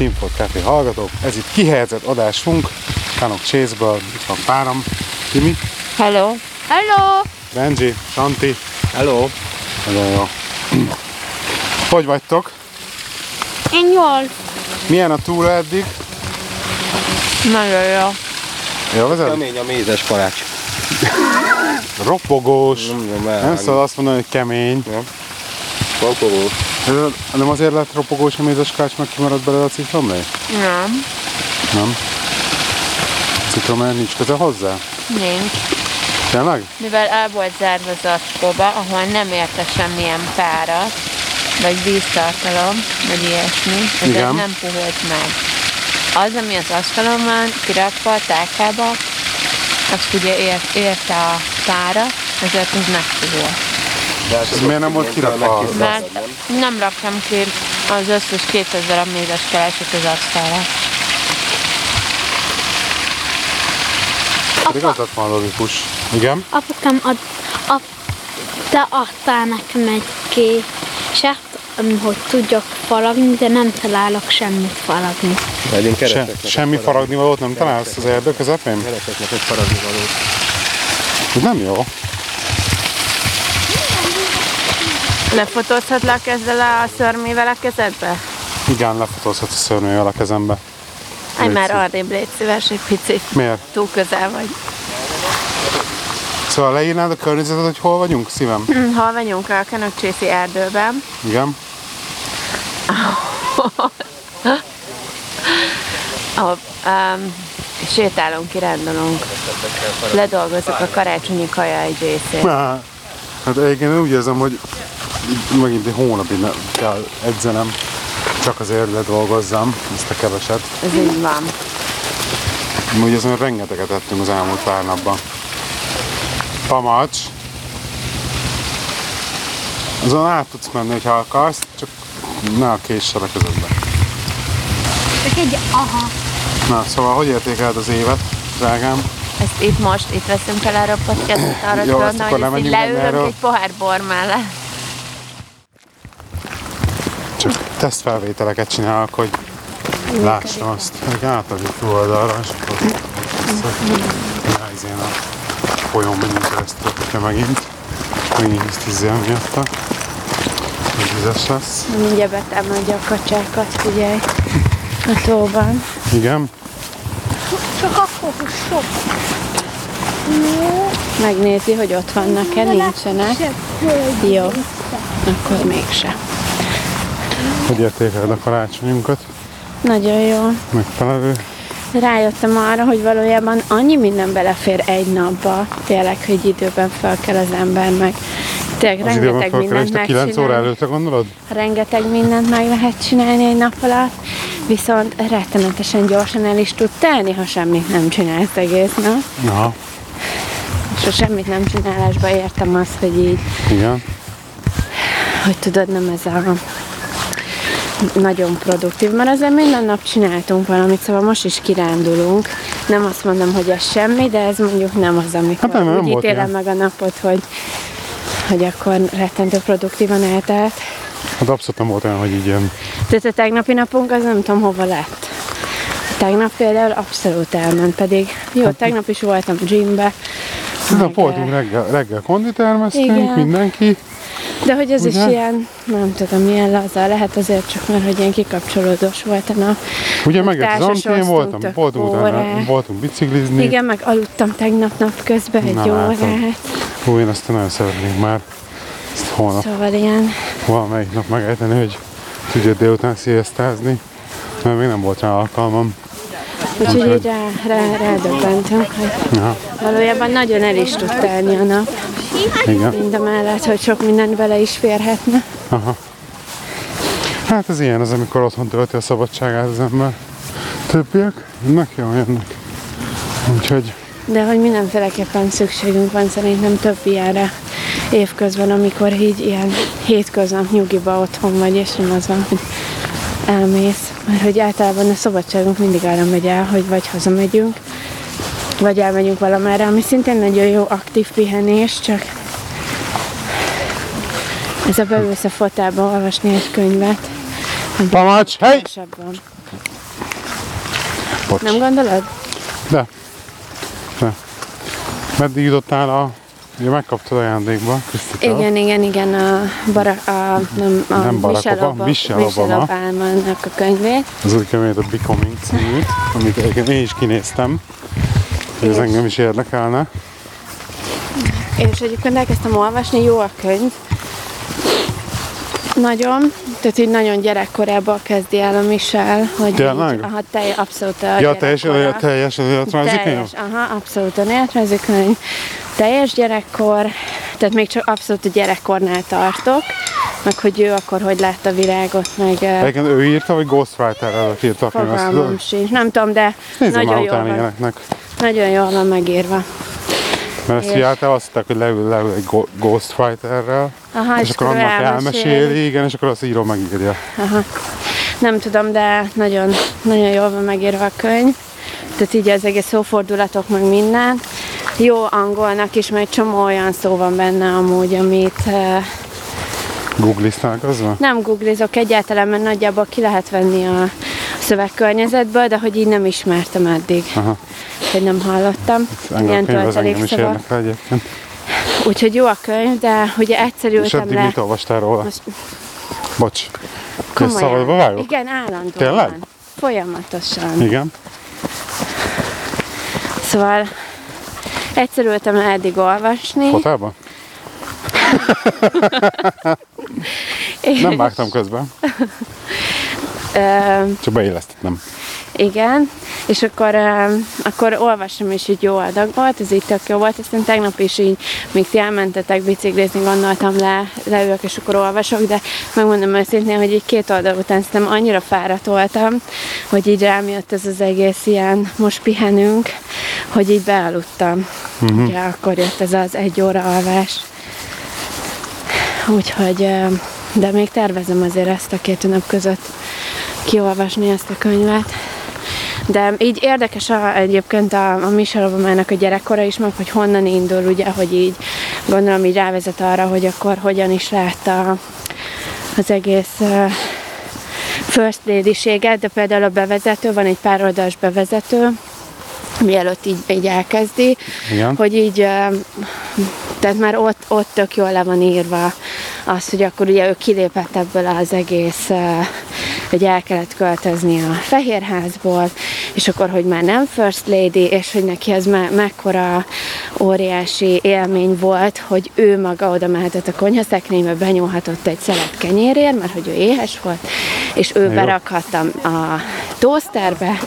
Simford Café hallgatók! Ez itt kihelyezett adásunk, Kanok Chase-ből, itt van párom, Timi, Hello. Hello. Benji, Santi, Hello! nagyon jó. Hogy vagytok? Én jól. Milyen a túra eddig? Nagyon jó. Jó? Kemény a mézes parács. Ropogós. Nem, nem, Nem elvágni. szabad azt mondani, hogy kemény. Ropogó. Ez Nem azért lett ropogós a mézes kács, mert kimaradt belőle a citromlé? Nem. Nem. Citromlé nincs köze hozzá? Nincs. Tényleg? Mivel el volt zárva zacskóba, ahol nem érte semmilyen pára, vagy víztartalom, vagy ilyesmi, ezért Igen. nem puhult meg. Az, ami az asztalon van, kirakva a tálkába, azt ugye ért, érte a pára, ezért ez megpuhult. Hát Ez miért nem volt kirakva? Mert nem raktam ki az összes 200 darab mézes kereset az asztalra. Pedig az lett volna logikus. Igen? Apukám ad, ap, te adtál nekem egy késet, hogy tudjak faragni, de nem találok semmit faragni. Én Se, semmi faragni valót nem találsz az erdő közepén? Keresek neked faragni valót. Ez nem jó. Lefotózhatlak ezzel a szörmével a kezedbe? Igen, lefotózhatsz a szörmével a kezembe. Légy már arrébb, légy szíves egy picit. Miért? Túl közel vagy. Szóval leírnád a környezetet, hogy hol vagyunk, szívem? Hm, Hol vagyunk a Kanokcsészi erdőben? Igen? Ahol um, sétálunk, kirándulunk. Ledolgozzuk a karácsonyi kaja egy részét. Há, Hát egyébként én úgy érzem, hogy megint egy hónapig kell edzenem, csak azért ledolgozzam ezt a keveset. Ez így van. Úgy érzem, hogy rengeteget ettünk az elmúlt pár napban. Pamacs. Azon át tudsz menni, ha akarsz, csak ne a késsel a kezedbe. Csak egy aha. Na, szóval hogy értékeled az évet, drágám? Itt most, itt veszünk fel erre a podcastot, arra Jó, tudod, hogy így erről. egy pohár bor mellett. Csak tesztfelvételeket csinálok, hogy lássam azt. Még átadjuk túloldalra, és akkor ráizén a folyón menjünk keresztül, hogyha megint. Megint ezt izzel miatta. Hogy vizes lesz. Mindjárt betámadja a kacsákat, figyelj. A tóban. Igen? Csak akkor, sok. Megnézi, hogy ott vannak-e, nincsenek. Jó, akkor mégse. Hogy értékeled a karácsonyunkat? Nagyon jó. Megfelelő. Rájöttem arra, hogy valójában annyi minden belefér egy napba, tényleg, hogy időben fel kell az ember, meg tényleg Az rengeteg mindent te 9 óra előtte gondolod? Rengeteg mindent meg lehet csinálni egy nap alatt, viszont rettenetesen gyorsan el is tud telni, ha semmit nem csinálsz egész nap. Aha, A semmit nem csinálásba értem azt, hogy így igen. hogy tudod, nem ez a nagyon produktív, mert azért minden nap csináltunk valamit, szóval most is kirándulunk. Nem azt mondom, hogy ez semmi, de ez mondjuk nem az, amikor Hát nem, nem úgy ítélem ilyen. meg a napot, hogy, hogy akkor rettentő produktívan eltelt. Hát abszolút nem volt olyan, hogy így ilyen Tehát a tegnapi napunk az nem tudom hova lett. Tegnap például abszolút elment, pedig jó, Hát tegnap is voltam gymbe, Na, meg, voltunk reggel, reggel konditermeztünk, Igen. mindenki. De hogy ez Ugye? is ilyen, nem tudom, milyen laza lehet azért csak, mert hogy ilyen kikapcsolódós volt a nap. Ugye Meg az Anti, én társasoztunk voltam, voltunk, utána, voltunk biciklizni. Igen, meg aludtam tegnap nap közben egy Na, órát. Hú, én ezt nagyon szeretnék már. Ezt holnap, Szóval ilyen, valamelyik nap megejteni, hogy tudja délután sziasztázni. Mert még nem volt rá alkalmam. Úgyhogy így rá, rá, rádöbbentünk, hogy Aha, valójában nagyon el is tud telni a nap, igen. mind a mellett, hogy sok mindent bele is férhetne. Aha. Hát ez ilyen az, amikor otthon tölti a szabadságát az ember. Többiek jönnek, jól jönnek. Úgyhogy De hogy mindenféleképpen szükségünk van szerintem több ilyenre évközben, amikor így ilyen hétköznap nyugiba otthon vagy, és nem az van, hogy elmész. Mert hogy általában a szabadságunk mindig arra megy el, hogy vagy hazamegyünk, vagy elmegyünk valamerre, ami szintén nagyon jó aktív pihenés, csak ez a beülsz a fotába olvasni egy könyvet, Pamacs, hely! Nem gondolod? De. De. Meddig jutottál a... Ugye megkaptad ajándékba, Krisztika. Igen, igen, igen, a, bara, a, nem, a Nem Barack Michelle Obama, a könyvét. Az új könyvét a Becoming címűt, amit egyébként én is kinéztem. hogy Ez engem is érdekelne. És egyébként elkezdtem olvasni, jó a könyv. Nagyon, tehát így nagyon gyerekkorában kezdi el a Michelle, hogy Tényleg? így, aha, telj, abszolút a Ja, teljesen, gyerekkora. teljesen önéletrajzi könyv? Teljes, aha, abszolút a néletrajzi könyv. Teljes gyerekkor, tehát még csak abszolút a gyerekkornál tartok, meg hogy ő akkor hogy látta a világot, meg Egyébként ő írta, vagy Ghostwriter előtt írta a fogalmam sincs. Nem tudom, de Nézzem nagyon jól, van, ilyeneknek. nagyon jól van megírva. Mert ezt És- fiáltál, azt hitták, hogy leül, leül egy Ghostwriterrel, Aha, és akkor annak elmeséli, igen, és akkor azt író megírja. Aha. Nem tudom, de nagyon, nagyon jól van megírva a könyv. Tehát így az egész szófordulatok, meg minden. Jó angolnak is, mert csomó olyan szó van benne amúgy, amit az van? nem googlizok egyáltalán, mert nagyjából ki lehet venni a szövegkörnyezetből, de hogy így nem ismertem eddig, Aha. hogy nem hallottam. Engem a könyv az engem is töltelékszavak. érdekel egyébként. Úgyhogy jó a könyv, de ugye egyszerű És eddig le. mit olvastál róla? Most Bocs. Komolyan. szabadba vágok? Igen, állandóan. Tényleg? Folyamatosan. Igen. Szóval egyszer ültem le eddig olvasni. Fotelban? és, Nem vágtam közben, csak beillesztettem. Igen, és akkor, ö, akkor olvastam, és így jó adag volt, ez így tök jó volt, aztán tegnap is így, még ti elmentetek biciklizni, gondoltam le, leülök, és akkor olvasok, de megmondom őszintén, hogy így két oldal után szerintem annyira fáradt voltam, hogy így rám jött ez az egész ilyen, most pihenünk, hogy így bealudtam. Uh-huh. Ugye akkor jött ez az egy óra alvás. Úgyhogy, de még tervezem azért ezt a két nap között kiolvasni ezt a könyvet. De így érdekes a, egyébként a, a Michelle Obama-nak a gyerekkora is, meg hogy honnan indul, ugye, hogy így gondolom így rávezet arra, hogy akkor hogyan is látta az egész uh, first lady de például a bevezető, van egy pár oldalas bevezető, mielőtt így, így elkezdi, Igen. hogy így, tehát már ott, ott tök jól le van írva az, hogy akkor ugye ő kilépett ebből az egész, hogy el kellett költözni a Fehérházból, és akkor, hogy már nem First Lady, és hogy neki ez me- mekkora óriási élmény volt, hogy ő maga oda mehetett a konyhaszekrénybe, benyúlhatott egy szelet kenyérért, mert hogy ő éhes volt, és ő Jó. berakhatta a toszterbe,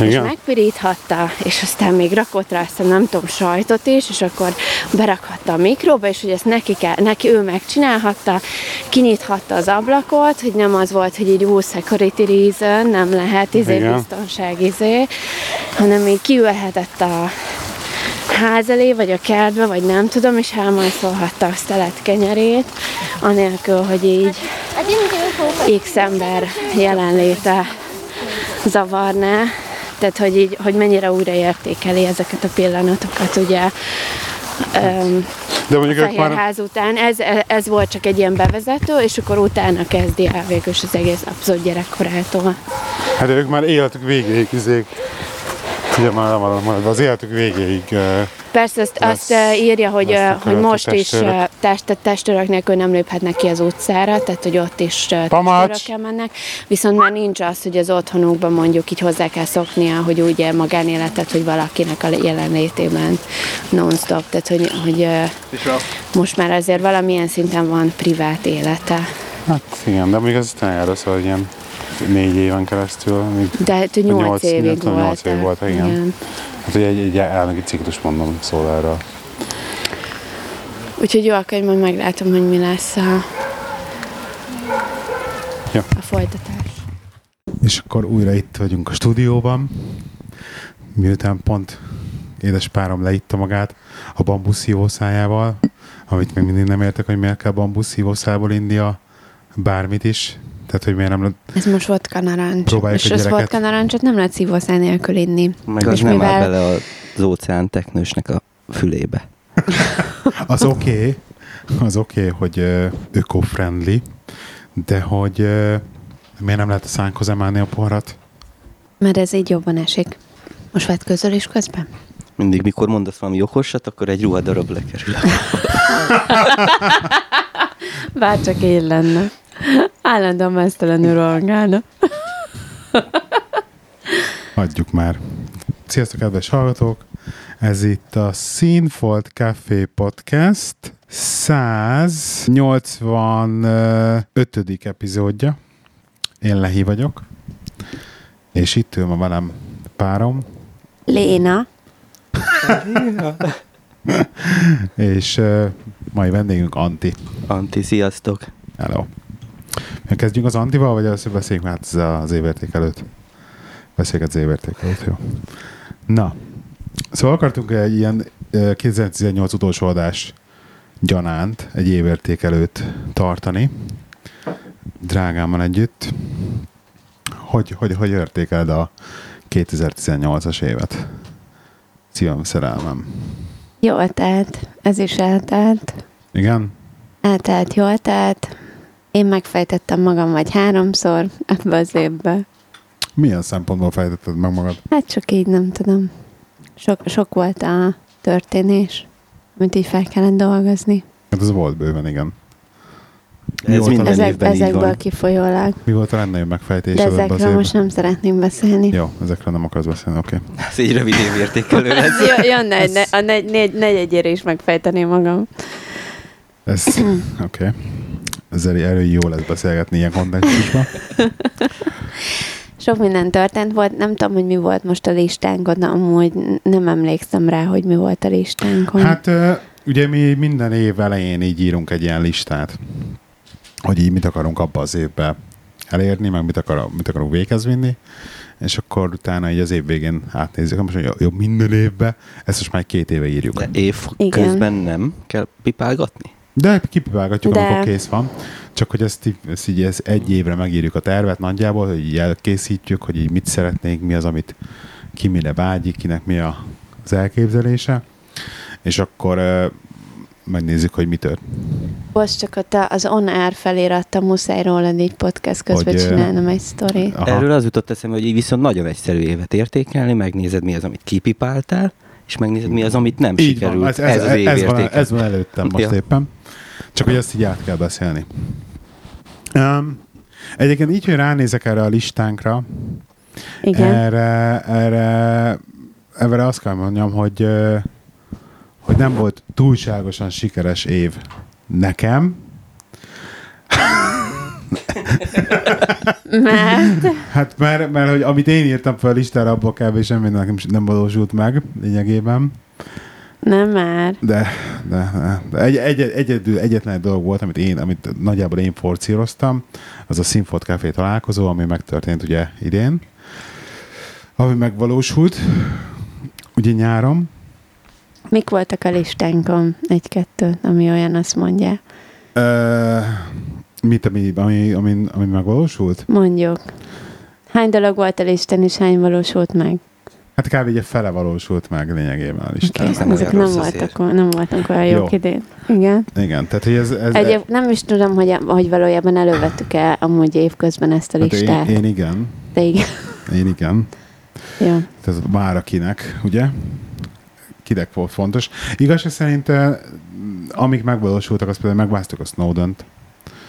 és megpiríthatta, és aztán még rakott rá aztán nem tudom, sajtot is, és akkor berakhatta a mikróba, és hogy ezt neki, kell, neki ő megcsinálhatta, kinyithatta az ablakot, hogy nem az volt, hogy így új security reason, nem lehet izé Igen. biztonság izé, hanem így kiülhetett a ház elé, vagy a kertbe, vagy nem tudom, és elmajszolhatta a szelet kenyerét, anélkül, hogy így X ember jelenléte zavarná, tehát hogy, így, hogy mennyire újraértékeli ezeket a pillanatokat, ugye öm, De mondjuk már... Fehérház után. Ez, ez volt csak egy ilyen bevezető, és akkor utána kezdi el végül az egész abszolút gyerekkorától. Hát ők már életük végéig izék. Ugye már nem van majd az életük végéig. eh, Persze azt, Lesz- azt eh, írja, hogy, eh, hogy most is testőrök. eh, test, testőrök nélkül nem léphetnek ki az utcára, tehát hogy ott is testőrökkel mennek, viszont már nincs az, hogy az otthonukban mondjuk így hozzá kell szoknia, hogy ugye magánéletet, hogy valakinek a jelenlétében non-stop, tehát hogy, hogy most már azért valamilyen szinten van privát élete. Hát igen, de még ez tényleg erről szól, hogy ilyen négy éven keresztül. Még, De hát, hogy nyolc Nyolc- évig nyolc- volt. nyolc év volt, igen. igen. hát ugye egy, egy elnöki ciklus mondom szól erről. Úgyhogy jó, akkor majd meglátom, hogy mi lesz a, Ja. a folytatás. És akkor újra itt vagyunk a stúdióban, miután pont édes párom leitta magát a bambusz szívószájával, amit még mindig nem értek, hogy miért kell bambusz szívószájból India bármit is. Tehát, hogy miért nem. Ez most vodka narancs. Próbáljuk és a az vodka narancsot nem lehet szívószál nélkül inni. Meg És az nem áll bele az óceán teknősnek a fülébe. Az oké, okay, az oké, okay, hogy ö, öko-friendly, de hogy ö, Miért nem lehet a szánkhoz emelni a poharat? Mert ez így jobban esik. Most vett közölés közben? Mindig, mikor mondasz valami okosat, akkor egy ruhadarab lekerül. Bár csak én lenne. Állandóan mesztelenül rohangálna. Adjuk már. Sziasztok, kedves hallgatók! Ez itt a Színfolt Café Podcast 185. epizódja. Én Lehi vagyok, és itt ül ma velem párom, Léna. és uh, mai vendégünk Anti. Anti, sziasztok! Hello. Kezdjünk az Antival, vagy először beszéljünk már az, évérték előtt? Beszéljük az évérték előtt, jó. Na, szóval akartunk egy ilyen ö, 2018 utolsó adás gyanánt egy évérték előtt tartani, drágámmal együtt. Hogy, hogy, hogy értékeled a 2018-as évet? Szívem, szerelmem. Jól telt. Ez is eltelt. Igen? Eltelt, jól telt. Én megfejtettem magam vagy háromszor ebbe az évbe. Milyen szempontból fejtetted meg magad? Hát csak így nem tudom. Sok, sok volt a történés, amit így fel kellett dolgozni. Hát ez volt bőven, igen. Ez volt minden az- Ezek, évben így ezekből van. kifolyólag. Mi volt a legnagyobb megfejtés De az ezekről évben? most nem szeretném beszélni. Jó, ezekről nem akarsz beszélni, oké. Okay. Ez egy rövid évértékelő lesz. Egy, ne, a negy, negy, negyedjére is megfejteném magam. Ez, oké. Okay. Ezzel erről jó lesz beszélgetni ilyen kontextusban. Sok minden történt volt, nem tudom, hogy mi volt most a listánkon, de amúgy nem emlékszem rá, hogy mi volt a listánkon. Hát ugye mi minden év elején így írunk egy ilyen listát, hogy így mit akarunk abba az évbe elérni, meg mit, akar, mit akarunk véghez vinni, és akkor utána így az év végén átnézzük, most hogy jó, minden évbe, ezt most már két éve írjuk. De év Igen. közben nem kell pipálgatni? De kipipálgatjuk, De- amikor kész van. Csak hogy ezt, ezt így ez egy évre megírjuk a tervet nagyjából, hogy így elkészítjük, hogy így mit szeretnénk, mi az, amit ki mire vágyik, kinek mi a, az elképzelése. És akkor uh, megnézzük, hogy mi tört. Most csak ott a- az on air feliratta, muszáj rólad így podcast közben Hogy, csinálnom egy sztorit. Aha. Erről az jutott eszembe, hogy így viszont nagyon egyszerű évet értékelni, megnézed mi az, amit kipipáltál, és megnézed mi az, amit nem Így sikerült. van, ez, ez, ez, az ez, van, ez van előttem most Ja. éppen. Csak hogy ezt így át kell beszélni. Um, egyébként így, hogy ránézek erre a listánkra, Igen. Erre, erre, erre azt kell mondjam, hogy, hogy nem volt túlságosan sikeres év nekem. Mert Hát mert, mert hogy amit én írtam fel a listára, abból kb. semmi is nem valósult meg lényegében. Nem már. De, de, de, egy, egy, egyedül, egyetlen egy dolog volt, amit én, amit nagyjából én forcíroztam, az a Színfolt Café találkozó, ami megtörtént ugye idén, ami megvalósult, ugye nyáron, Mik voltak a listánkon? Egy-kettő, ami olyan, azt mondja. Ö, mit, ami, ami, ami, ami megvalósult? Mondjuk. Hány dolog volt a listán, és hány valósult meg? Hát kb. egy fele valósult meg lényegében a listán. Ez nem Ezek nem voltak, o- nem voltak olyan jók Jó. idén. Igen. Igen, tehát hogy ez... ez Egyéb, nem is tudom, hogy, hogy valójában elővettük el amúgy évközben ezt a hát listát. én, én, igen, De igen. én igen. Jó. Tehát már akinek, ugye? Kinek volt fontos. Igazság szerint, eh, amik megvalósultak, azt például megválasztjuk a Snowden-t,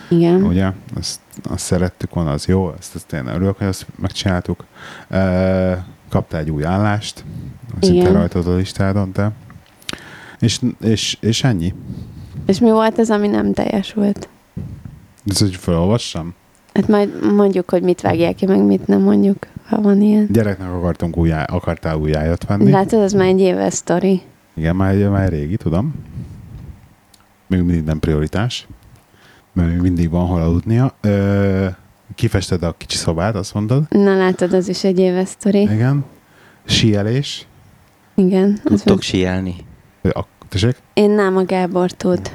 Igen. ugye? Azt, azt szerettük volna, az jó, azt, azt én örülök, hogy azt megcsináltuk. Uh, kaptál egy új állást, szinte rajtad a listádon, te. És, és, és ennyi. És mi volt az, ami nem teljesült? Ez, hogy felolvassam? Hát majd mondjuk, hogy mit vágják ki, meg mit nem mondjuk, ha van ilyen. Gyereknek akartunk újjá, akartál újjájat venni. Látod, az már egy éves sztori. Igen, már, már régi, tudom. Még mindig nem prioritás. Mert mindig van hol aludnia. Ö, kifested a kicsi szobát, azt mondod. Na látod, az is egy éves sztori. Igen. Sielés. Igen. Az Tudtok. Ö, a- Tessék? Én nem, a Gábor tud.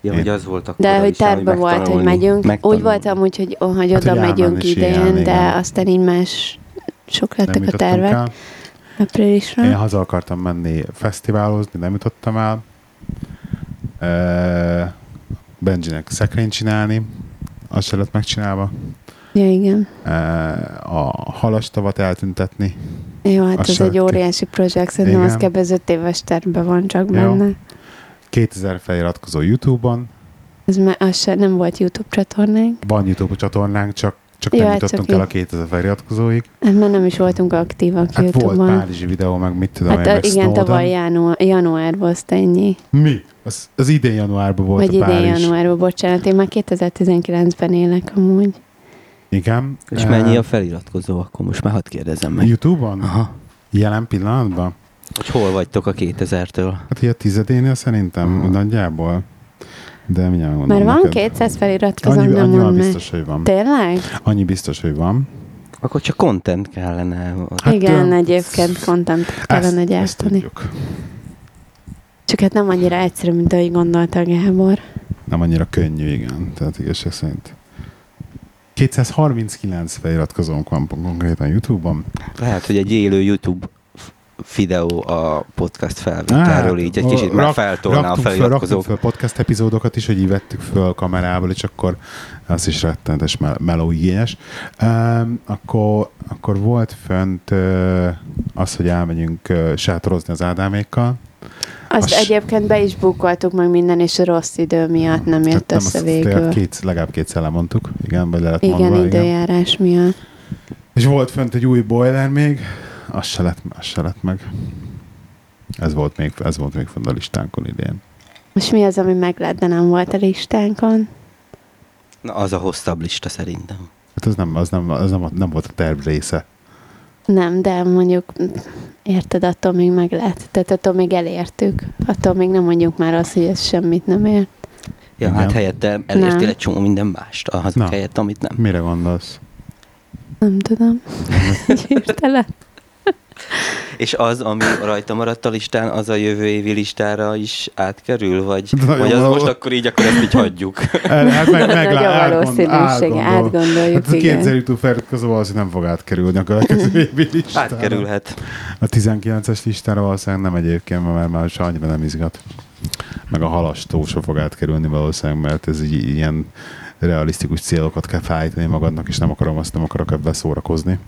Ja, Én- hogy az volt akkor De hogy terve volt, hogy megtanulni. megyünk. Úgy Megtanulni. volt amúgy, hogy, oh, hogy Hát, oda hogy megyünk idén, síelni, de igen. aztán így más sok lettek a tervek el. áprilisra. Én haza akartam menni fesztiválozni, nem jutottam el. Benjinek szekrényt csinálni, azt se lett megcsinálva. Ja, igen. a halastavat eltüntetni. Jó, hát Az egy óriási projekt, szerintem az kb. 5 éves tervben van csak Jó. benne. 2000 feliratkozó YouTube-on. Ez me- az se, nem volt YouTube csatornánk. Van YouTube csatornánk, csak, csak Jó, nem hát jutottunk el a így. 2000 feliratkozóig. Hát mert nem is voltunk aktívak Hát volt YouTube-on. Párizsi videó, meg mit tudom Hát én, igen, Snowden. tavaly január, januárban azt ennyi. Mi? Az, az idén januárban volt Vagy a idén Párizs. januárban, bocsánat, én már 2019-ben élek amúgy. Igen. És Eh, mennyi a feliratkozó, akkor most már hadd kérdezem meg. YouTube-on? Aha. Jelen pillanatban? Hogy hol vagytok a 2000-től? Hát a tizedénél szerintem Aha. nagyjából. De mindjárt mondom Mert van neked. 200 feliratkozó, Annyi, nem meg. biztos, hogy van. Tényleg? Annyi biztos, hogy van. Akkor csak content kellene. Hát, Igen, ö, egyébként content kellene ezt, ezt gyártani. tudjuk. Csak hát nem annyira egyszerű, mint ahogy gondolta Gábor. Nem annyira könnyű, igen. Tehát igazság szerint. 239 feliratkozónk van konkrétan YouTube-on. Lehet, hogy egy élő YouTube videó a podcast felvételről, így egy kicsit már feltolná a raktunk föl, feliratkozók. föl podcast epizódokat is, hogy így vettük föl kamerából, és akkor az is rettenetes mel- meló igényes. Um, akkor, akkor volt fönt uh, az, hogy elmegyünk uh, sátorozni az Ádámékkal. Azt Az- egyébként be is bukoltuk meg minden, és a rossz idő miatt nem jött Tehát nem össze végül. két, legalább kétszer lemondtuk. Igen, vagy le lett Igen, mondva, időjárás miatt. És volt fönt egy új boiler még, az se lett, az se lett meg. Ez volt még, ez volt még fönn a listánkon idén. Most mi az, ami meg lett, de nem volt a listánkon? Na, az a hosszabb lista szerintem. Hát az nem, az nem, az nem, nem volt a terv része. Nem, de mondjuk, érted, attól még meg lett. Tehát attól még elértük. Attól még nem mondjuk már azt, hogy ez semmit nem ér. Ja, Igen. hát helyette elértél Nem. egy csomó minden mást, az Na. helyett, amit nem. Mire gondolsz? Nem tudom. Hirtelen. És az, ami rajta maradt a listán, az a jövő évi listára is átkerül? Vagy, Nagyon vagy az való. most akkor így, akkor ezt így hagyjuk? El, hát meg, meg, Nagy a valószínűsége, átgondol. átgondoljuk, Hát a igen. 2000 YouTube feliratkozó valószínűleg nem fog átkerülni a következő évi listára. Átkerülhet. A 19-es listára valószínűleg nem egyébként, mert már se annyira nem izgat. Meg a halastó se fog átkerülni valószínűleg, mert ez így, ilyen realisztikus célokat kell felállítani magadnak, és nem akarom azt, nem akarok ebben szórakozni.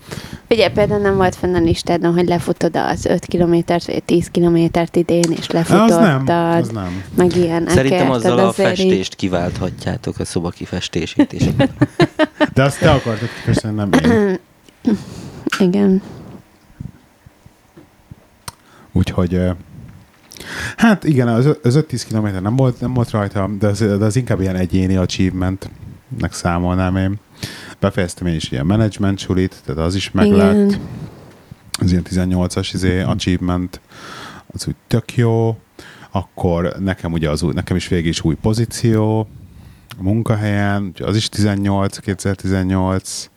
Ugye például nem volt fenn a listádon, hogy lefutod az 5 kilométert, vagy 10 kilométert idén, és lefutottad. Az nem, az nem. Meg ilyenek. Szerintem azzal a Azért így- festést kiválthatjátok, a szoba kifestését is. De azt te akartad kifesteni, nem én. Igen. Úgyhogy hát igen, az, az 5-10 km nem volt, nem volt rajta, de az, de az inkább ilyen egyéni achievementnek számolnám én. Befejeztem én is ilyen management sulit, tehát az is meg lett. Igen. Az ilyen 18-as izé, achievement, az úgy tök jó. Akkor nekem ugye az új, nekem is végig is új pozíció a munkahelyen, az is 18, 2018,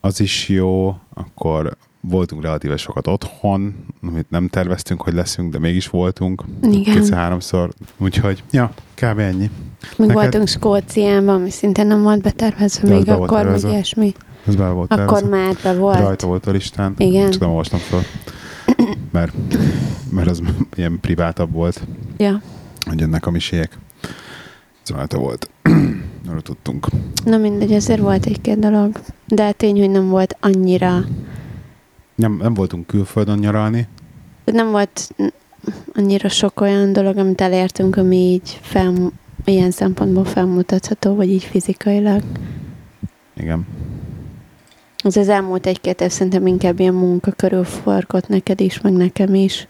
az is jó. Akkor voltunk relatíve sokat otthon, amit nem terveztünk, hogy leszünk, de mégis voltunk. Igen. Kétszer-háromszor. Úgyhogy, ja, kb. ennyi. Meg Neked? voltunk Skóciában, ami szintén nem volt betervezve De még be akkor, meg ilyesmi. Ez be volt Akkor tervezve. már be volt. Rajta volt a listán. Igen. Csak nem olvastam fel. Mert, mert az ilyen privátabb volt, Ja. hogy ennek a misélyek. Ez rajta volt. Arra tudtunk. Na mindegy, ezért volt egy-két dolog. De tény, hogy nem volt annyira, Nem, nem voltunk külföldön nyaralni. nem volt annyira sok olyan dolog, amit elértünk, ami így fel, ilyen szempontból felmutatható, vagy így fizikailag. Igen. Az az elmúlt egy-két év szerintem inkább ilyen munka körül forgott neked is, meg nekem is.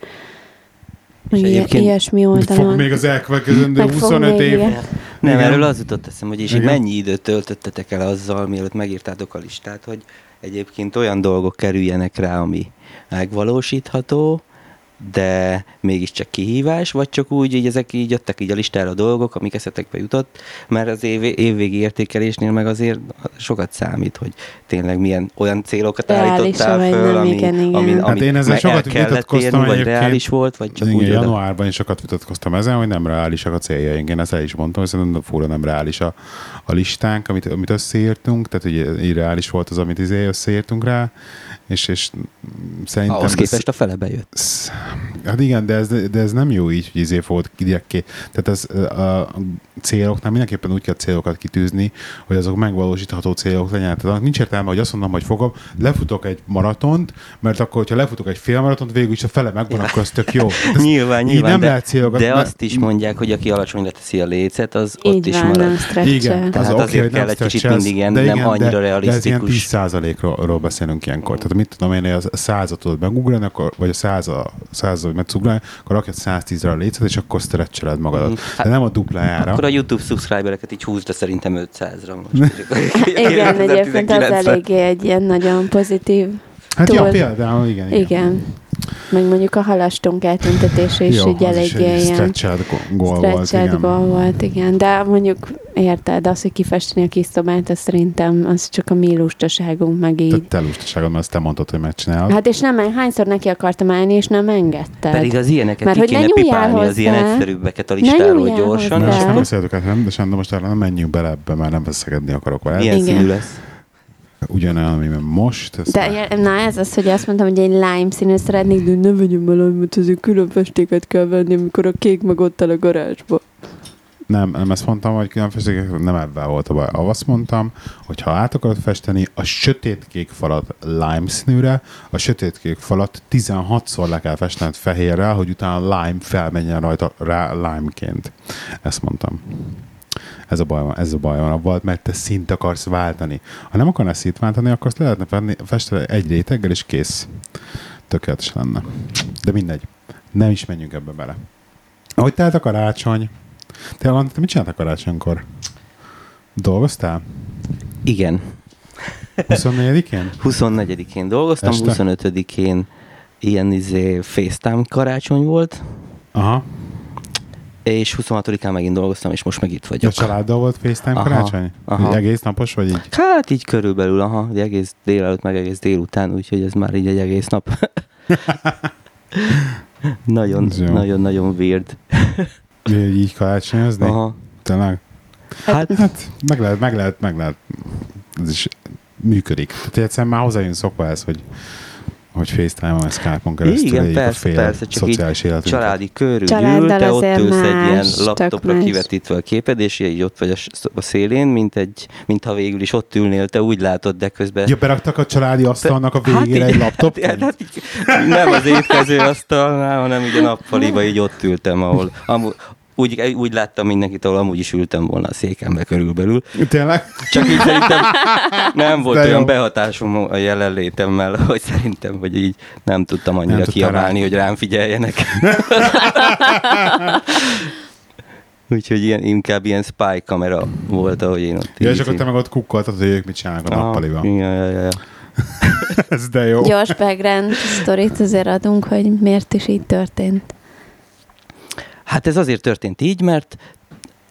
Meg És ilyen, ilyesmi Fog oldalon. még az elkövetkezendő Meg fog 25 még, év. igen. Nem, Igen. erről az jutott eszembe, hogy és mennyi időt töltöttetek el azzal, mielőtt megírtátok a listát, hogy egyébként olyan dolgok kerüljenek rá, ami megvalósítható, de mégiscsak kihívás, vagy csak úgy, hogy ezek így jöttek így a listára a dolgok, amik eszetekbe jutott, mert az év, évvégi értékelésnél meg azért sokat számít, hogy tényleg milyen olyan célokat Reális állítottál föl, nem, ami, igen, igen. ami, Hát amit én ezzel sokat vitatkoztam érni, vagy reális volt, vagy csak Igen, úgy januárban is sokat vitatkoztam ezen, hogy nem reálisak a céljaink. Én ezt el is mondtam, hogy szerintem fura nem reális a, a listánk, amit, amit összeírtunk, tehát ugye irreális volt az, amit izé összeírtunk rá, és, és szerintem... Ahhoz ez- képest a fele bejött. Hát igen, de ez, de ez nem jó így, hogy izé fogod direkt Tehát ez a, céloknál mindenképpen úgy kell célokat kitűzni, hogy azok megvalósítható célok legyenek. Tehát nincs értelme, hogy azt mondom, hogy fogom, lefutok egy maratont, mert akkor, hogyha lefutok egy fél maratont, végül is a fele megvan, akkor az tök jó. Ez nyilván, nyilván, nem de, lehet célokat, de mert- azt is mondják, hogy aki alacsonyra teszi a lécet, az Így ott is van, marad. nem. Igen, Tehát oké, azért hogy nem kell egy kicsit mindig ilyen de nem igen, annyira de, De ez ilyen realisztikus. 10%-ról beszélünk ilyenkor. Tehát mit tudom én, hogy a százat tudod megugrani, akkor, vagy a száz a százat, hogy meg tudsz ugrani, akkor rakjad 110-re a lécet, és akkor stretcheled magadat. Mhm. De nem a duplájára. Akkor a YouTube subscribereket így húzd, szerintem 500-ra most. Igen, egyébként az 2019-ben. eléggé egy ilyen nagyon pozitív. Hát ja, túl- például, igen. igen. Igen. Meg mondjuk a halastunk eltüntetése is Jó, is eléggé egy ilyen stretched gól volt, igen. gól volt, igen. De mondjuk érted, az, hogy kifesteni a kis szobát, az szerintem az csak a mi lustaságunk, meg így. Tehát te lustaságod, mert azt te mondtad, hogy megcsinálod. Hát és nem, hányszor neki akartam állni, és nem engedted. Pedig az ilyeneket Mert ki kéne pipálni, az ilyen hozzá. egyszerűbbeket a listáról gyorsan. Hozzá. De- nem beszéltük át, nem, de sem, de most arra nem menjünk bele ebbe, mert nem veszekedni akarok vele. Milyen Igen. színű lesz? Ugyanolyan, amiben most. ezt De már- na ez az, hogy azt mondtam, hogy egy lime színű szeretnék, de ne vegyem el, mert azért külön festéket kell venni, amikor a kék meg ott áll a garázsba. Nem, nem ezt mondtam, hogy külön festék, nem ebben volt a baj. Azt mondtam, hogy ha át akarod festeni a sötétkék falat lime színűre, a sötétkék falat 16-szor le kell festened fehérrel, hogy utána lime felmenjen rajta rá limeként. Ezt mondtam. Ez a baj van, ez a baj van abban, mert te szint akarsz váltani. Ha nem akarnál szint váltani, akkor azt lehetne venni, festeni egy réteggel, és kész. Tökéletes lenne. De mindegy. Nem is menjünk ebbe bele. Ahogy telt a karácsony, te, Alan, te mit csináltál karácsonykor? Dolgoztál? Igen. 24-én? 24-én dolgoztam, Este? 25-én ilyen izé FaceTime karácsony volt, Aha. És 26-án megint dolgoztam, és most meg itt A vagyok. családdal volt FaceTime Aha, karácsony? aha. Így egész napos, vagy így? Hát így körülbelül, aha, így egész délelőtt, meg egész délután, úgyhogy ez már így egy egész nap. nagyon, nagyon, nagyon weird. Így, így karácsonyozni? Aha. Tényleg? Hát, Hát meg lehet, meg lehet, meg lehet. Ez is működik. Tehát egyszerűen már hozzájön szokva ez, hogy hogy FaceTime-on, Skype-on keresztül Igen, éljük a persze, fél persze, csak így szociális életünket. családi körül Családdal ül, te ott ülsz egy ilyen más, laptopra más. kivetítve a képed, és így ott vagy a, szélén, mint egy, mintha végül is ott ülnél, te úgy látod, de közben... Ja, beraktak a családi asztalnak a végére Hát egy laptop? Hát, hát, így- nem az étkező asztalnál, hanem így a nappaliba így ott ültem, ahol amúgy, úgy, úgy láttam mindenkit, ahol amúgy is ültem volna a székembe körülbelül. Tényleg? Csak így szerintem nem volt De jó. olyan behatásom a jelenlétemmel, hogy szerintem, hogy így nem tudtam annyira Nem kiabálni, rá. hogy rám figyeljenek. Úgyhogy ilyen, inkább ilyen spy kamera volt, ahogy én ott Ja, és akkor te meg ott kukkoltad, hogy ők mit csinálnak a Aha, nappaliban. Ja, ja, ja. Ez de jó. Gyors background sztorit azért adunk, hogy miért is így történt. Hát ez azért történt így, mert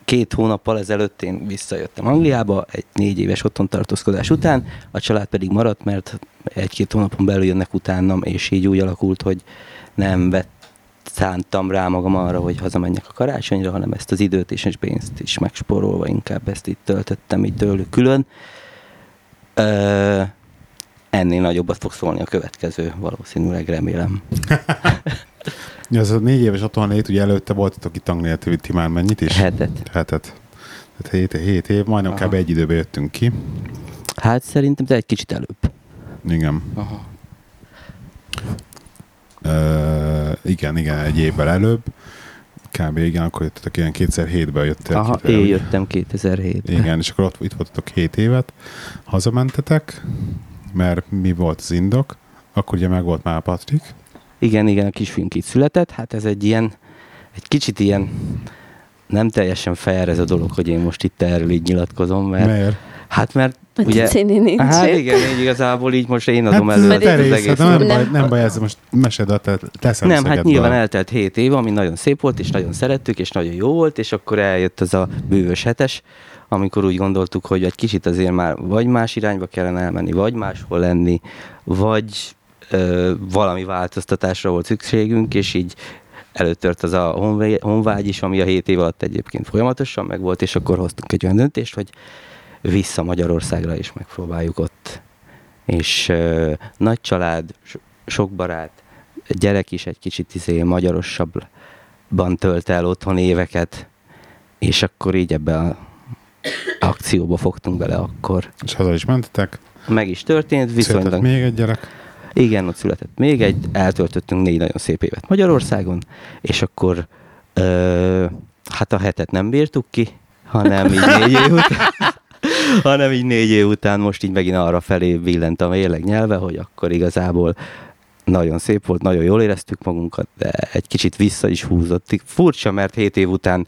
két hónappal ezelőtt én visszajöttem Angliába, egy négy éves otthon tartózkodás után, a család pedig maradt, mert egy-két hónapon belül jönnek utánam, és így úgy alakult, hogy nem vett szántam rá magam arra, hogy hazamenjek a karácsonyra, hanem ezt az időt és egy pénzt is megspórolva inkább ezt itt töltöttem így tőlük külön. Ö, ennél nagyobbat fog szólni a következő, valószínűleg remélem. Ja, ez a négy éves otthon lét, ugye előtte voltatok itt Angliát, ti már mennyit is? Hetet. Hetet. Tehát hét, hét év, majdnem Aha. kb. egy időben jöttünk ki. Hát szerintem te egy kicsit előbb. Igen. Aha. Uh, igen, igen, egy évvel előbb. Kb. igen, akkor jöttetek ilyen 2007-ben jöttél. Aha, én ugye? jöttem 2007 Igen, és akkor ott, itt voltatok 7 évet, hazamentetek, mert mi volt az indok, akkor ugye meg volt már Patrik. Igen, igen, a kisfiunk itt született. Hát ez egy ilyen, egy kicsit ilyen nem teljesen fair ez a dolog, hogy én most itt erről így nyilatkozom, mert Miért? hát mert Hogy ugye, nincs hát itt. igen, így igazából így most én adom hát, elő a az részed, egész. nem, Nem. baj, nem baj, ez most mesed a te, te Nem, hát nyilván eltelt 7 év, ami nagyon szép volt, és nagyon szerettük, és nagyon jó volt, és akkor eljött az a bővös hetes, amikor úgy gondoltuk, hogy egy kicsit azért már vagy más irányba kellene elmenni, vagy máshol lenni, vagy ö, valami változtatásra volt szükségünk, és így előtört az a honvágy is, ami a 7 év alatt egyébként folyamatosan megvolt, és akkor hoztunk egy olyan döntést, hogy vissza Magyarországra is megpróbáljuk ott. És ö, nagy család, so- sok barát, gyerek is egy kicsit izé magyarosabban tölt el otthon éveket, és akkor így ebbe a akcióba fogtunk bele akkor. És haza is mentetek, Meg is történt, született viszonylag... még egy gyerek. Igen, ott született még egy, eltöltöttünk négy nagyon szép évet Magyarországon, és akkor ö, hát a hetet nem bírtuk ki, hanem így négy év után, hanem így négy év után most így megint arra felé billent a mérleg nyelve, hogy akkor igazából nagyon szép volt, nagyon jól éreztük magunkat, de egy kicsit vissza is húzott. Furcsa, mert hét év után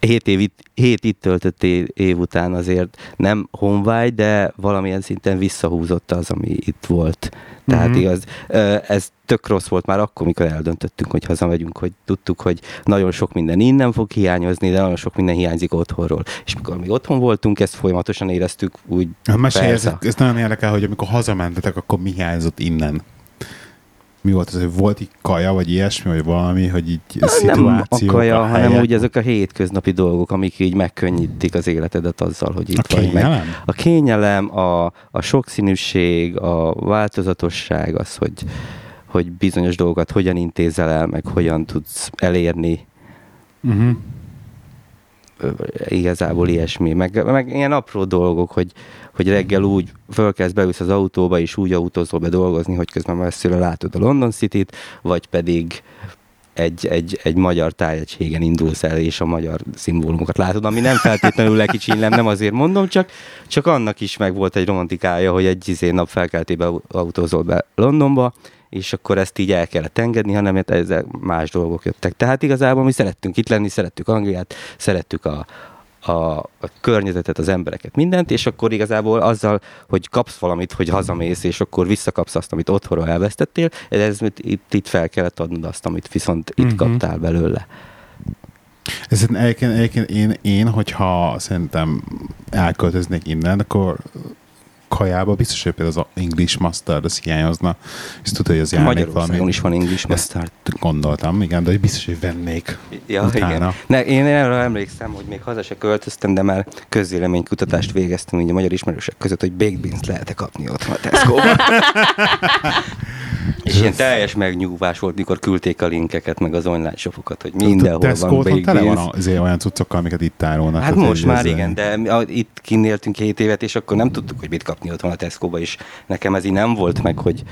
hét, év hét itt töltött év, év után azért nem honvágy, de valamilyen szinten visszahúzott az, ami itt volt. Tehát Mhm. uh-huh. igaz, ez tök rossz volt már akkor, mikor eldöntöttünk, hogy hazamegyünk, hogy tudtuk, hogy nagyon sok minden innen fog hiányozni, de nagyon sok minden hiányzik otthonról. És mikor mi otthon voltunk, ezt folyamatosan éreztük úgy. Hát mesélj, ez, ez nagyon érdekel, hogy amikor hazamentetek, akkor mi hiányzott innen? Mi volt az, hogy volt így kaja, vagy ilyesmi, vagy valami, hogy így Nem a kaja, a hanem úgy ezek a hétköznapi dolgok, amik így megkönnyítik az életedet azzal, hogy itt A vagy. Meg kényelem? a kényelem, a, a sokszínűség, a változatosság, az, hogy, hogy bizonyos dolgokat hogyan intézel el, meg hogyan tudsz elérni, Uh-huh. igazából ilyesmi. Meg, meg ilyen apró dolgok, hogy, hogy reggel úgy fölkelsz, beülsz az autóba, és úgy autózol be dolgozni, hogy közben messziről látod a London City-t, vagy pedig egy, egy, egy magyar tájegységen indulsz el, és a magyar szimbólumokat látod, ami nem feltétlenül lekicsinlem, nem azért mondom, csak, csak annak is meg volt egy romantikája, hogy egy izé nap felkeltébe autózol be Londonba, és akkor ezt így el kellett engedni, hanem ezzel más dolgok jöttek. Tehát igazából mi szerettünk itt lenni, szerettük Angliát, szerettük a, a, a környezetet, az embereket, mindent, és akkor igazából azzal, hogy kapsz valamit, hogy hazamész, és akkor visszakapsz azt, amit otthonról elvesztettél, ez itt, itt fel kellett adnod azt, amit viszont itt Mhm. kaptál belőle. Ez egyébként, egyébként én, én, hogyha szerintem elköltöznék innen, akkor kajába biztos, hogy például az English mustard, az hiányozna. És tudod, hogy az járnék valami. is van English Ezt mustard. gondoltam, igen, de hogy biztos, hogy vennék Ja, utána. igen. Ne, én erre emlékszem, hogy még haza se költöztem, de már közvéleménykutatást végeztem így a magyar ismerősek között, hogy baked beans lehet-e kapni otthon a Tesco-ban. És ilyen teljes megnyugvás volt, mikor küldték a linkeket, meg az online shopokat, hogy mindenhol Tesco van baked tele van azért olyan cuccokkal, amiket itt árulnak. Hát most már igen, de itt kinéltünk két évet, és akkor nem tudtuk, hogy mit kapni otthon a Tesco-ba, és nekem ez így nem volt meg, hogy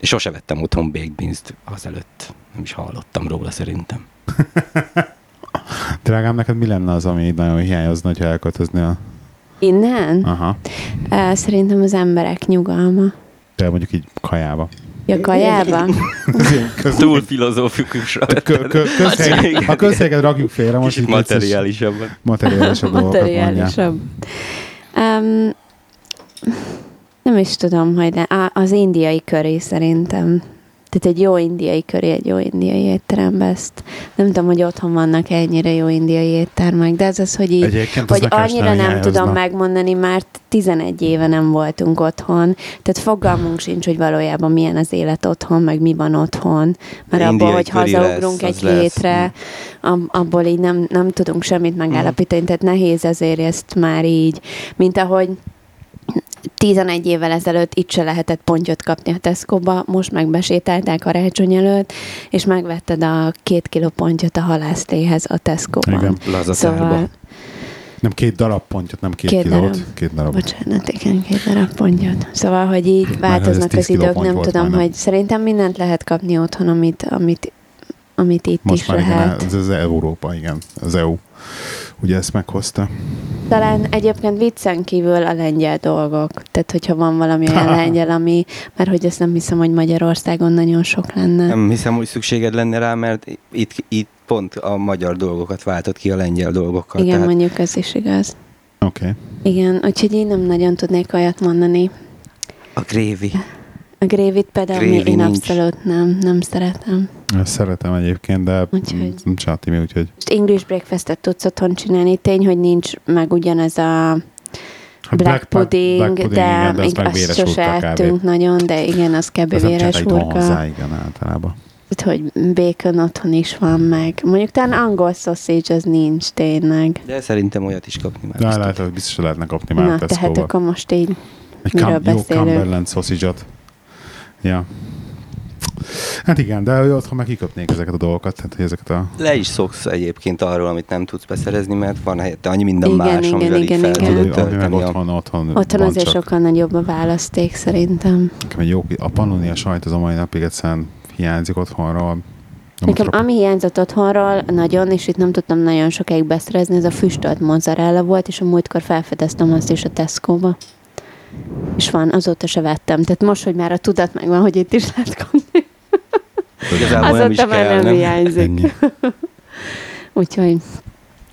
sose vettem otthon baked beans-t azelőtt. Nem is hallottam róla szerintem. Drágám, neked mi lenne az, ami nagyon hiányozna, ha elköltöznél? Innen? Aha. Szerintem az emberek nyugalma. De mondjuk így kajába. Ja, kajába? Túl filozófikusra kö- kö- közhely- A közhelyeket rakjuk félre, most Kicsit materiálisabb. Materiálisabb. Um, nem is tudom, hogy de á, az indiai köré szerintem. Tehát egy jó indiai köré, egy jó indiai étterembe ezt. Nem tudom, hogy otthon vannak ennyire jó indiai éttermek, de ez az, hogy így, Egyébként hogy annyira nem hiányozna. tudom megmondani, mert 11 éve nem voltunk otthon, tehát fogalmunk sincs, hogy valójában milyen az élet otthon, meg mi van otthon, mert abból, Indiai hogy köri hazaugrunk lesz, egy lesz. hétre, ab, abból így nem, nem tudunk semmit megállapítani, tehát nehéz ezért ezt már így, mint ahogy 11 évvel ezelőtt itt se lehetett pontyot kapni a Tesco-ba, most meg besétálták karácsony előtt, és megvetted a két kiló pontyot a halásztéhez a Tesco-ban. Igen. Szóval, Nem két darab pontyot, nem két, Két kilót. darab. Két darab. bocsánat, igen, két darab pontyot. Szóval, hogy így változnak ez 10 az idők, nem tudom, majdnem. hogy szerintem mindent lehet kapni otthon, amit, amit, amit itt Most is már igen, lehet. ez az Európa, igen. Az EU. Ugye ezt meghozta. Talán egyébként viccen kívül a lengyel dolgok. Tehát, hogyha van valami olyan lengyel, ami, mert hogy ezt nem hiszem, hogy Magyarországon nagyon sok lenne. Nem hiszem, hogy szükséged lenne rá, mert itt, itt pont a magyar dolgokat váltott ki a lengyel dolgokkal. Igen, tehát mondjuk ez is igaz. Oké. Okay. Igen, úgyhogy én nem nagyon tudnék olyat mondani. a grévi. A grévit például mi, Grévi én nincs. abszolút nem, nem szeretem. Ezt szeretem egyébként, de Úgyhogy- nem csinálti mi, úgyhogy Most English breakfastet tudsz otthon csinálni. Tény, hogy nincs meg ugyanez a Hát black, pudding, black pudding, de, igen, de meg azt véres sose hurka ettünk nagyon, de igen, az kb. Véres itthon hozzá, hurka. igen, általában. Itt, hogy bacon otthon is van meg. Mondjuk talán angol sausage az nincs tényleg. De szerintem olyat is kapni már. De biztos. lehet, hogy biztos lehetne kapni már Na, tehát akkor most így Egy miről kam- jó beszélünk? Cumberland sausage-ot. Ja. Hát igen, de otthon meg kiköpnék ezeket a dolgokat, tehát hogy ezeket a... Le is szoksz egyébként arról, amit nem tudsz beszerezni, mert van helyette annyi minden Igen, más, igen, amivel így igen, fel igen. tudod Ami, ami meg otthon, otthon, Otthon van azért csak. sokkal nagyobb a választék szerintem. Nekem egy jó, a pannonia sajt az a mai napig egyszerűen hiányzik otthonról. Nem Nekem ami hiányzott otthonról nagyon, és itt nem tudtam nagyon sokáig beszerezni, ez a füstölt mozzarella volt, és a múltkor felfedeztem azt is a Tesco-ba. És van, azóta se vettem. Tehát most, hogy már a tudat megvan, hogy itt is lehet kapni, Igazából nem is kell, nem nem? hiányzik. Ennyi. Úgyhogy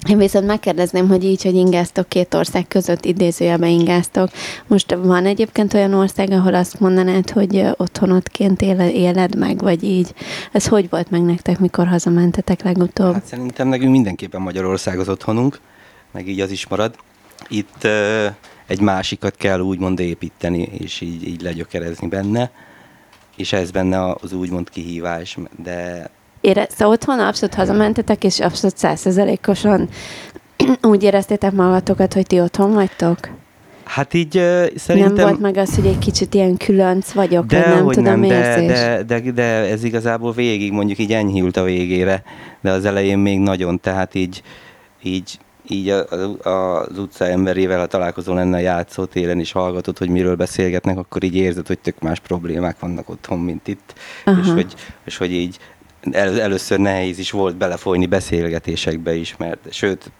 én viszont megkérdezném, hogy így, hogy ingáztok két ország között, idézőjelben ingáztok. Most van egyébként olyan ország, ahol azt mondanád, hogy otthonodként éled, éled meg, vagy így? Ez hogy volt meg nektek, mikor hazamentetek legutóbb? Hát szerintem nekünk mindenképpen Magyarország az otthonunk, meg így az is marad. Itt uh, egy másikat kell úgymond építeni, és így, így legyökerezni benne, és ez benne az úgymond kihívás, de Érezte otthon, abszolút hazamentetek, és abszolút százszerzelékosan úgy éreztétek magatokat, hogy ti otthon vagytok? hát így uh, szerintem... Nem volt meg az, hogy egy kicsit ilyen különc vagyok, de, vagy nem hogy tudom, nem, de, érzés? de, de, de, ez igazából végig mondjuk így enyhült a végére, de az elején még nagyon, tehát így, így, így az utca emberével, ha találkozol lenne a játszótéren és hallgatod, hogy miről beszélgetnek, akkor így érzed, hogy tök más problémák vannak otthon, mint itt. Aha. És hogy, és hogy így el, először nehéz is volt belefolyni beszélgetésekbe is, mert sőt,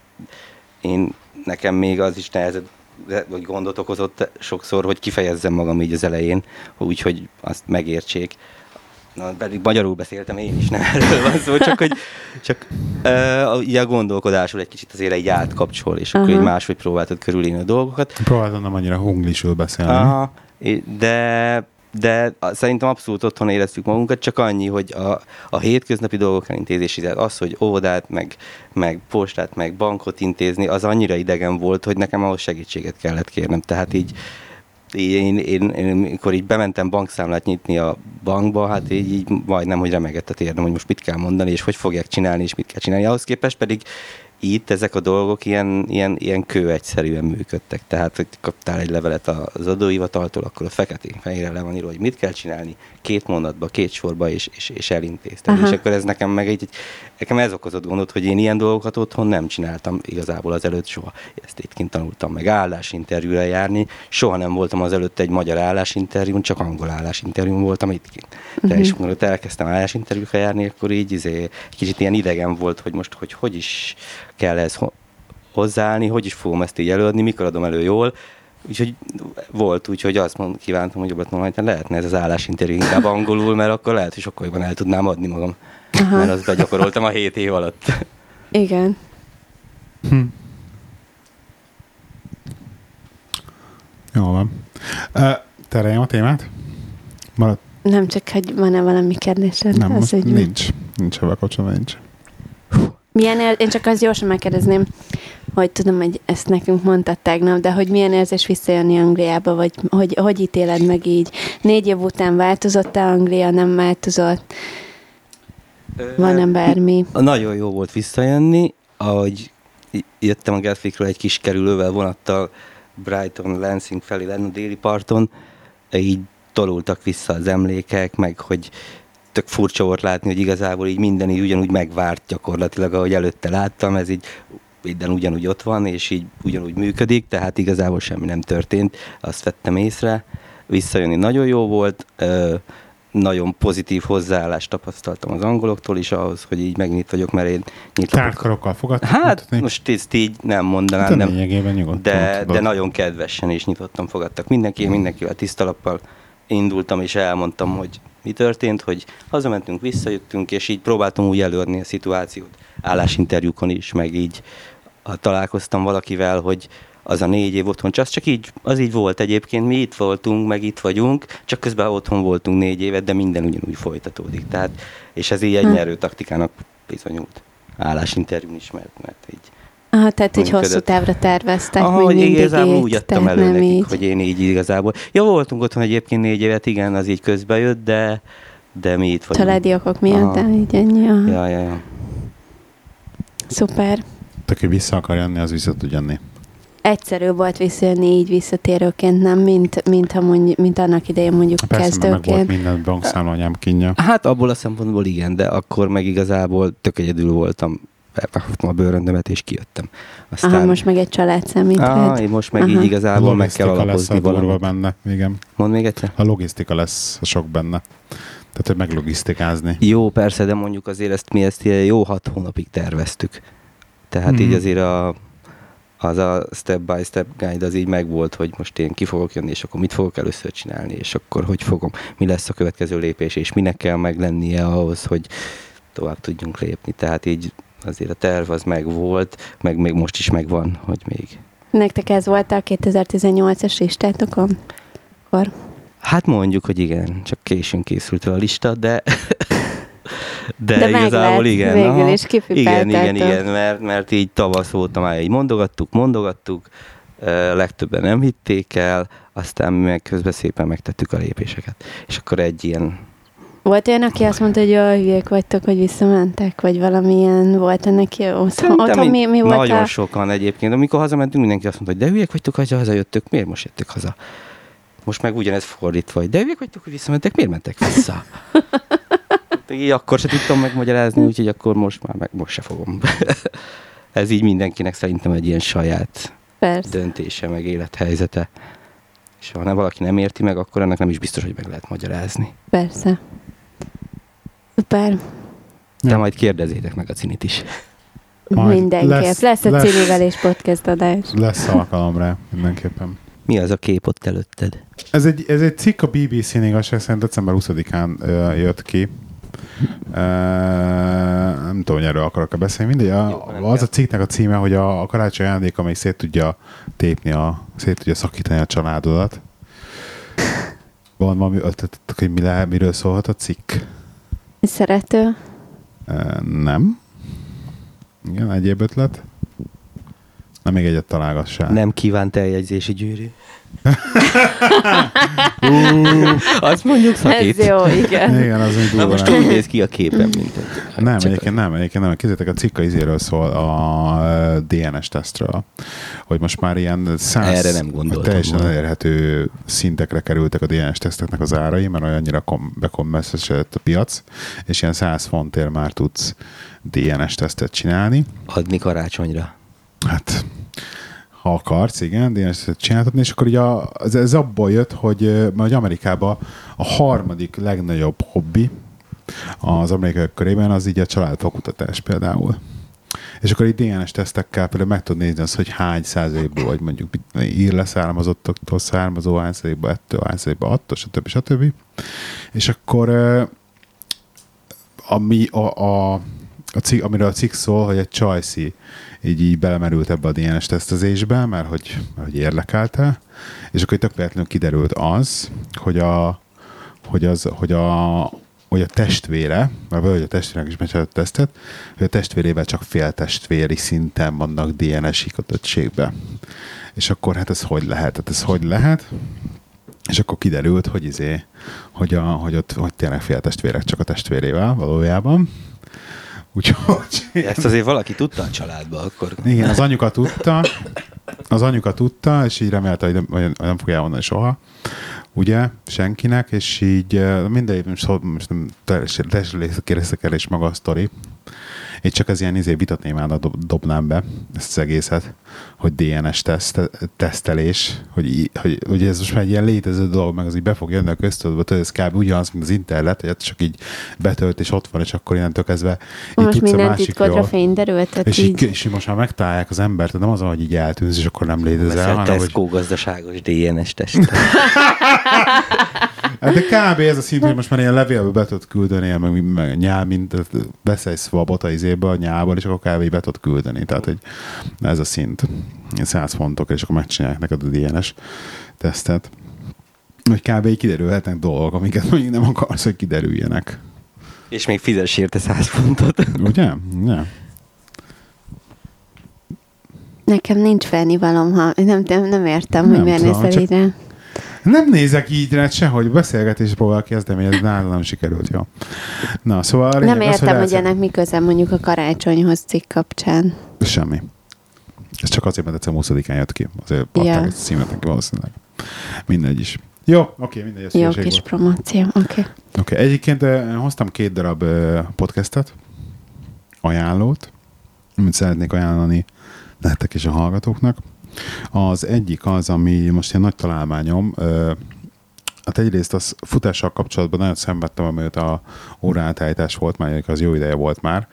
én nekem még az is nehezebb, de- vagy gondot okozott sokszor, hogy kifejezzem magam így az elején, úgyhogy azt megértsék. Na, pedig magyarul beszéltem én is, nem erről van szó, csak hogy csak uh, így a gondolkodásról egy kicsit azért így átkapcsol, és akkor Aha. így máshogy próbáltad körülírni a dolgokat. Próbáltam nem annyira hunglisül beszélni. Aha, de, de szerintem abszolút otthon éreztük magunkat, csak annyi, hogy a, a hétköznapi dolgok elintézési, tehát az, hogy óvodát, meg, meg postát, meg bankot intézni, az annyira idegen volt, hogy nekem ahhoz segítséget kellett kérnem. Tehát így, így én, én, én, amikor így bementem bankszámlát nyitni a bankba, hát így, így majdnem, hogy remegett a térdem, hogy most mit kell mondani, és hogy fogják csinálni, és mit kell csinálni. Ahhoz képest pedig itt ezek a dolgok ilyen, ilyen, ilyen kő egyszerűen működtek. Tehát, hogy kaptál egy levelet az adóhivataltól, akkor a feketén fehérre le van írva, hogy mit kell csinálni, két mondatba, két sorba, és, és, és elintézted. Aha. És akkor ez nekem meg egy, egy, nekem ez okozott gondot, hogy én ilyen dolgokat otthon nem csináltam igazából az előtt soha. Ezt itt kint tanultam meg állásinterjúra járni. Soha nem voltam az előtt egy magyar állásinterjún, csak angol állásinterjún voltam itt kint. De Mhm. és amikor elkezdtem állásinterjúra járni, akkor így izé, kicsit ilyen idegen volt, hogy most hogy, hogy is kell ez ho- hozzáállni, hogy is fogom ezt így előadni, mikor adom elő jól. Úgyhogy volt, úgyhogy azt mond, kívántam, hogy jobbet mondom, hogy lehetne ez az állásinterjú inkább angolul, mert akkor lehet, hogy sokkal jobban el tudnám adni magam. Aha. Mert azt begyakoroltam a hét év alatt. Igen. Hm. Jó van. Uh, tereljem a témát? Marad, Nem csak, hogy van-e valami kérdésed? nem, az most ügyben. nincs. Nincs ebben kapcsolatban, nincs. Milyen ér- én csak azt gyorsan megkérdezném, hogy tudom, hogy ezt nekünk mondtad tegnap, de hogy milyen érzés visszajönni Angliába, vagy hogy, hogy ítéled meg így? Négy év után változott-e Anglia, nem változott? Van-e bármi? Nagyon jó volt visszajönni, ahogy jöttem a Gatwickről egy kis kerülővel vonattal Brighton, Lansing felé lenne a déli parton, így tolultak vissza az emlékek, meg hogy tök furcsa volt látni, hogy igazából így minden így ugyanúgy megvárt gyakorlatilag, ahogy előtte láttam, ez így minden ugyanúgy ott van, és így ugyanúgy működik, tehát igazából semmi nem történt, azt vettem észre. Visszajönni nagyon jó volt, nagyon pozitív hozzáállást tapasztaltam az angoloktól is ahhoz, hogy így megnyit vagyok, mert én nyitott. Tárkarokkal fogadtak Hát mutatni? most ezt így nem mondanám, de nem, nyugodtan de, tudod. de nagyon kedvesen és nyitottan fogadtak. Mindenki, mindenkivel tisztalappal indultam, és elmondtam, hogy mi történt, hogy hazamentünk, visszajöttünk, és így próbáltam úgy előadni a szituációt állásinterjúkon is, meg így találkoztam valakivel, hogy az a négy év otthon, csak az csak így, az így volt egyébként, mi itt voltunk, meg itt vagyunk, csak közben otthon voltunk négy évet, de minden ugyanúgy folytatódik. Tehát, és ez így egy Hm. nyerő taktikának bizonyult állásinterjún is, mert, mert így Ah, tehát működött. hosszú távra terveztek, Aha, hogy mindig igazából úgy adtam elő nekik, így. hogy én így igazából. Ja, voltunk otthon egyébként négy évet, igen, az így közbe jött, de, de mi itt vagyunk. Családi okok miatt, Aha. de így ennyi. Aha. Ja, ja, ja. Szuper. Aki vissza akar jönni, az vissza tud jönni. egyszerű volt visszajönni így visszatérőként, nem? Mint, mint, ha mondj, mint annak idején mondjuk Persze, mert meg volt kezdőként. minden bankszámlanyám kinja. Hát abból a szempontból igen, de akkor meg igazából tök egyedül voltam. Felfogtam a bőröndömet és kijöttem. Aztán, Aha, most meg egy család számít. ah, most meg Aha. így igazából meg kell lesz alapozni a durva valamit. benne, igen. Mondd még egyszer? A logisztika lesz a sok benne. Tehát, hogy meglogisztikázni. Jó, persze, de mondjuk azért ezt mi ezt ilyen jó hat hónapig terveztük. Tehát Mhm. így azért a, az a step by step guide az így megvolt, hogy most én ki fogok jönni, és akkor mit fogok először csinálni, és akkor hogy fogom, mi lesz a következő lépés, és minek kell meglennie ahhoz, hogy tovább tudjunk lépni. Tehát így azért a terv az megvolt, meg még most is megvan, hogy még. Nektek ez volt a 2018-as listátokon? Akkor Hát mondjuk, hogy igen, csak későn készült a lista, de de, De meg igazából lett igen. végül aha. is, Igen, igen, igen, mert, mert így tavasz óta már így mondogattuk, mondogattuk, legtöbben nem hitték el, aztán meg közben szépen megtettük a lépéseket. És akkor egy ilyen, Volt olyan, aki azt mondta, hogy jaj, hülyék vagytok, hogy visszamentek, vagy valamilyen volt ennek jó? Szerintem Otthon mi, mi volt nagyon a... sokan egyébként. Amikor hazamentünk, mindenki azt mondta, hogy de hülyek vagytok, hogy hazajöttök, miért most jöttök haza? Most meg ugyanez fordítva, hogy de hülyek vagytok, hogy visszamentek, miért mentek vissza? így akkor se tudtam megmagyarázni, úgyhogy akkor most már meg most se fogom. Ez így mindenkinek szerintem egy ilyen saját Persze. döntése, meg élethelyzete. És ha nem valaki nem érti meg, akkor ennek nem is biztos, hogy meg lehet magyarázni. Persze. Szuper. De Ja. majd kérdezzétek meg a cinit is. Majd Mindenképp. lesz- Lesz, lesz lesz. egy címével és podcast adás. Lesz alkalom rá, mindenképpen. Mi az a kép ott előtted? Ez egy, ez egy cikk a BBC-n igazság szerint december 20-án ö, jött ki. Ö, nem tudom, hogy erről akarok-e beszélni. Mindegy, Jó, a, nem az kell. a cikknek a címe, hogy a, a karácsony ajándék, amely szét tudja tépni, a, szét tudja szakítani a családodat. Van valami ötletetek, hogy mi lehet, miről szólhat a cikk? Szerető. Nem. Igen, egyéb ötlet. Nem még egyet találgassál. Nem kívánt eljegyzési gyűrű. Azt mondjuk szakít. Ez jó, igen. Igen, az Na most úgy néz ki a képen, mint egy... Nem, egyébként nem, egyébként nem. Kézzétek, a cikka izéről szól, a ö, DNS tesztről, hogy most már ilyen száz, Erre nem gondoltam teljesen volna. elérhető szintekre kerültek a DNS teszteknek az árai, mert olyannyira kom- bekommesszesedett a piac, és ilyen 100 fontért már tudsz DNS tesztet csinálni. Adni karácsonyra. Hát, ha akarsz, igen, DNS tesztet csináltatni, és akkor ugye a, ez, ez abból jött, hogy, hogy Amerikában a harmadik legnagyobb hobbi az amerikai körében az így a családfakutatás például. És akkor így DNS tesztekkel például meg tudod nézni azt, hogy hány százalékból vagy mondjuk ír leszármazottaktól származó, hány százalékból ettől, hány százalékból attól, stb. stb. És akkor ami a, a, a cikk, amiről a cikk szól, hogy egy Csajci így, így belemerült ebbe a DNS tesztezésbe, mert hogy, mert hogy érlekelte, és akkor tök véletlenül kiderült az, hogy a, hogy, az, hogy a, hogy a testvére, mert vagy a testvérnek is a tesztet, hogy a testvérével csak féltestvéri szinten vannak DNS kötöttségbe. És akkor hát ez hogy lehet? Hát ez hogy lehet? És akkor kiderült, hogy izé, hogy, a, hogy ott hogy tényleg féltestvérek csak a testvérével valójában. Úgyhogy... Ezt azért valaki tudta a családba akkor. Igen, az anyuka tudta, az anyuka tudta, és így remélte, hogy nem, hogy nem fogja elmondani soha, ugye, senkinek, és így eh, mindegy, most, hol- most nem teljesen részek el és maga a sztori. Én csak az ilyen izé vitatnémának dob, dobnám be ezt az egészet, hogy DNS teszt, tesztelés, hogy, hogy, hogy, ez most már egy ilyen létező dolog, meg az így be fog jönni a köztudatba, tudod, ez kb. ugyanaz, mint az internet, hogy csak így betölt és ott van, és akkor innentől kezdve így Most tudsz a titkodra fény derült, És így... így, és így most már megtalálják az embert, nem az, hogy így eltűnsz, és akkor nem létezel, hanem hogy... Tesco gazdaságos DNS test. Hát de kb. ez a szint, hogy most már ilyen levélbe be tudod küldeni, meg, meg nyál, mint vesz egy swabot a izébe a nyálból, és akkor kb. be tudod küldeni. Tehát, hogy ez a szint. Ilyen 100 fontok, és akkor megcsinálják neked a DNS tesztet. Hogy kb. így kiderülhetnek dolgok, amiket mondjuk nem akarsz, hogy kiderüljenek. És még fizess érte 100 fontot. Ugye? Ja. Nekem nincs felnivalom, ha nem, nem, nem értem, Nem hogy miért nézel ide. Nem nézek így rá sehogy, beszélgetés próbál kezdeményezni, ez nálam nem sikerült, jó. Na, szóval Nem lényeg az, értem, hogy elszed- ennek mi köze mondjuk a karácsonyhoz cikk kapcsán. Semmi. Ez csak azért, mert egyszer 20-án jött ki. Azért adták ezt a címet neki valószínűleg. Mindegy is. Jó, oké, mindegy. ez Jó kis volt. promóció, oké. Okay. Oké, okay. egyébként eh, hoztam két darab eh, podcastet, ajánlót, amit szeretnék ajánlani nektek és a hallgatóknak. Az egyik az, ami most ilyen nagy találmányom, hát egyrészt az futással kapcsolatban nagyon szenvedtem, amit a óraátállítás volt már, az jó ideje volt már,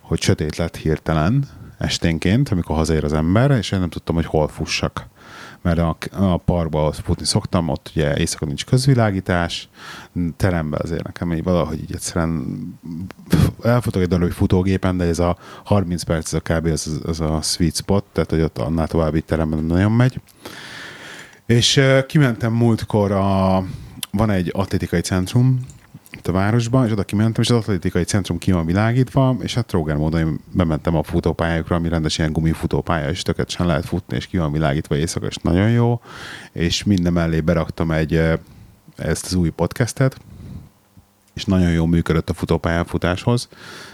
hogy sötét lett hirtelen esténként, amikor hazaér az ember, és én nem tudtam, hogy hol fussak. Mert a, a parkba futni szoktam, ott ugye éjszaka nincs közvilágítás, teremben azért nekem így valahogy így egyszerűen elfutok egy darabig futógépen, de ez a 30 perc, ez a kb. az, az a sweet spot, tehát hogy ott annál további teremben nem nagyon megy. És kimentem múltkor a, van egy atlétikai centrum itt a városban, és oda kimentem, és az atlétikai centrum ki van világítva, és hát Tróger módon én bementem a futópályákra, ami rendes ilyen gumifutópálya, és tökéletesen lehet futni, és ki van világítva éjszaka, és nagyon jó, és minden mellé beraktam egy ezt az új podcastet, és nagyon jól működött a futópályán futáshoz,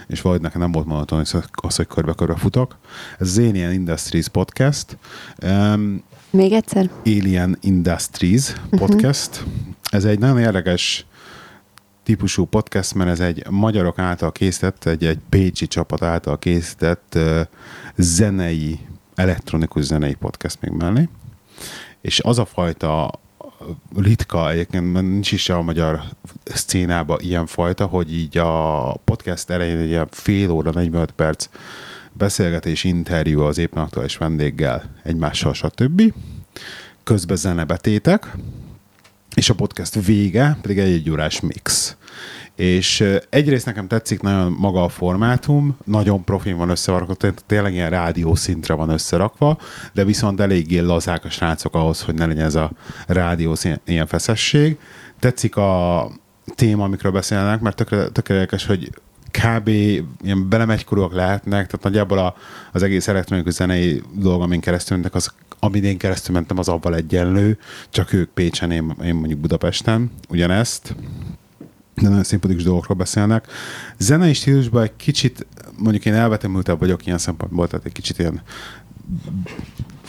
és valahogy nekem nem volt monoton az, hogy körbe-körbe futok. Ez az Alien Industries podcast. Um, Még egyszer? Alien Industries podcast. Uh-huh. Ez egy nagyon érdekes típusú podcast, mert ez egy magyarok által készített, egy, egy pécsi csapat által készített uh, zenei, elektronikus zenei podcast még mellé. És az a fajta ritka, egyébként nincs is a magyar szcénában ilyen fajta, hogy így a podcast elején egy ilyen fél óra, 45 perc beszélgetés, interjú az éppen aktuális vendéggel, egymással, stb. Közben zenebetétek, és a podcast vége pedig egy egy órás mix. És egyrészt nekem tetszik nagyon maga a formátum, nagyon profin van összerakva, tényleg ilyen rádió szintre van összerakva, de viszont eléggé lazák a srácok ahhoz, hogy ne legyen ez a rádió ilyen feszesség. Tetszik a téma, amikről beszélnek, mert érdekes, hogy kb. ilyen belemegykorúak lehetnek, tehát nagyjából a, az egész elektronikus zenei dolog, amin keresztül mentek, az, amin én keresztül mentem, az avval egyenlő, csak ők Pécsen, én, én mondjuk Budapesten, ugyanezt de nagyon szimpatikus dolgokról beszélnek. Zenei stílusban egy kicsit, mondjuk én elvetemültebb vagyok ilyen szempontból, tehát egy kicsit ilyen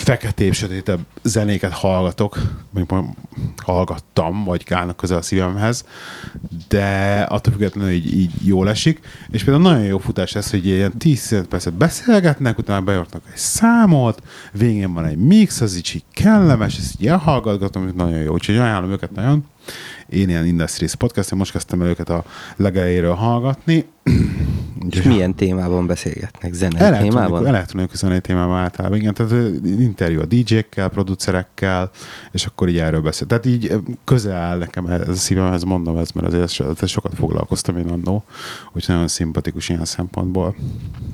feketébb, sötétebb zenéket hallgatok, mondjuk hallgattam, vagy állnak közel a szívemhez, de attól függetlenül így, így jól esik, és például nagyon jó futás ez, hogy ilyen 10 percet beszélgetnek, utána bejartnak egy számot, végén van egy mix, az így, így kellemes, ezt így elhallgatgatom, nagyon jó, úgyhogy ajánlom őket nagyon. Én ilyen Industries podcast, most kezdtem el őket a legelejéről hallgatni. És milyen témában beszélgetnek? Zenei témában? Elektronikus zenei témában általában, igen. Tehát interjú a DJ-kkel, producerekkel, és akkor így erről beszél. Tehát így közel áll nekem ez a szívemhez, mondom ez, mert azért ez sokat foglalkoztam én annó, úgyhogy nagyon szimpatikus ilyen szempontból.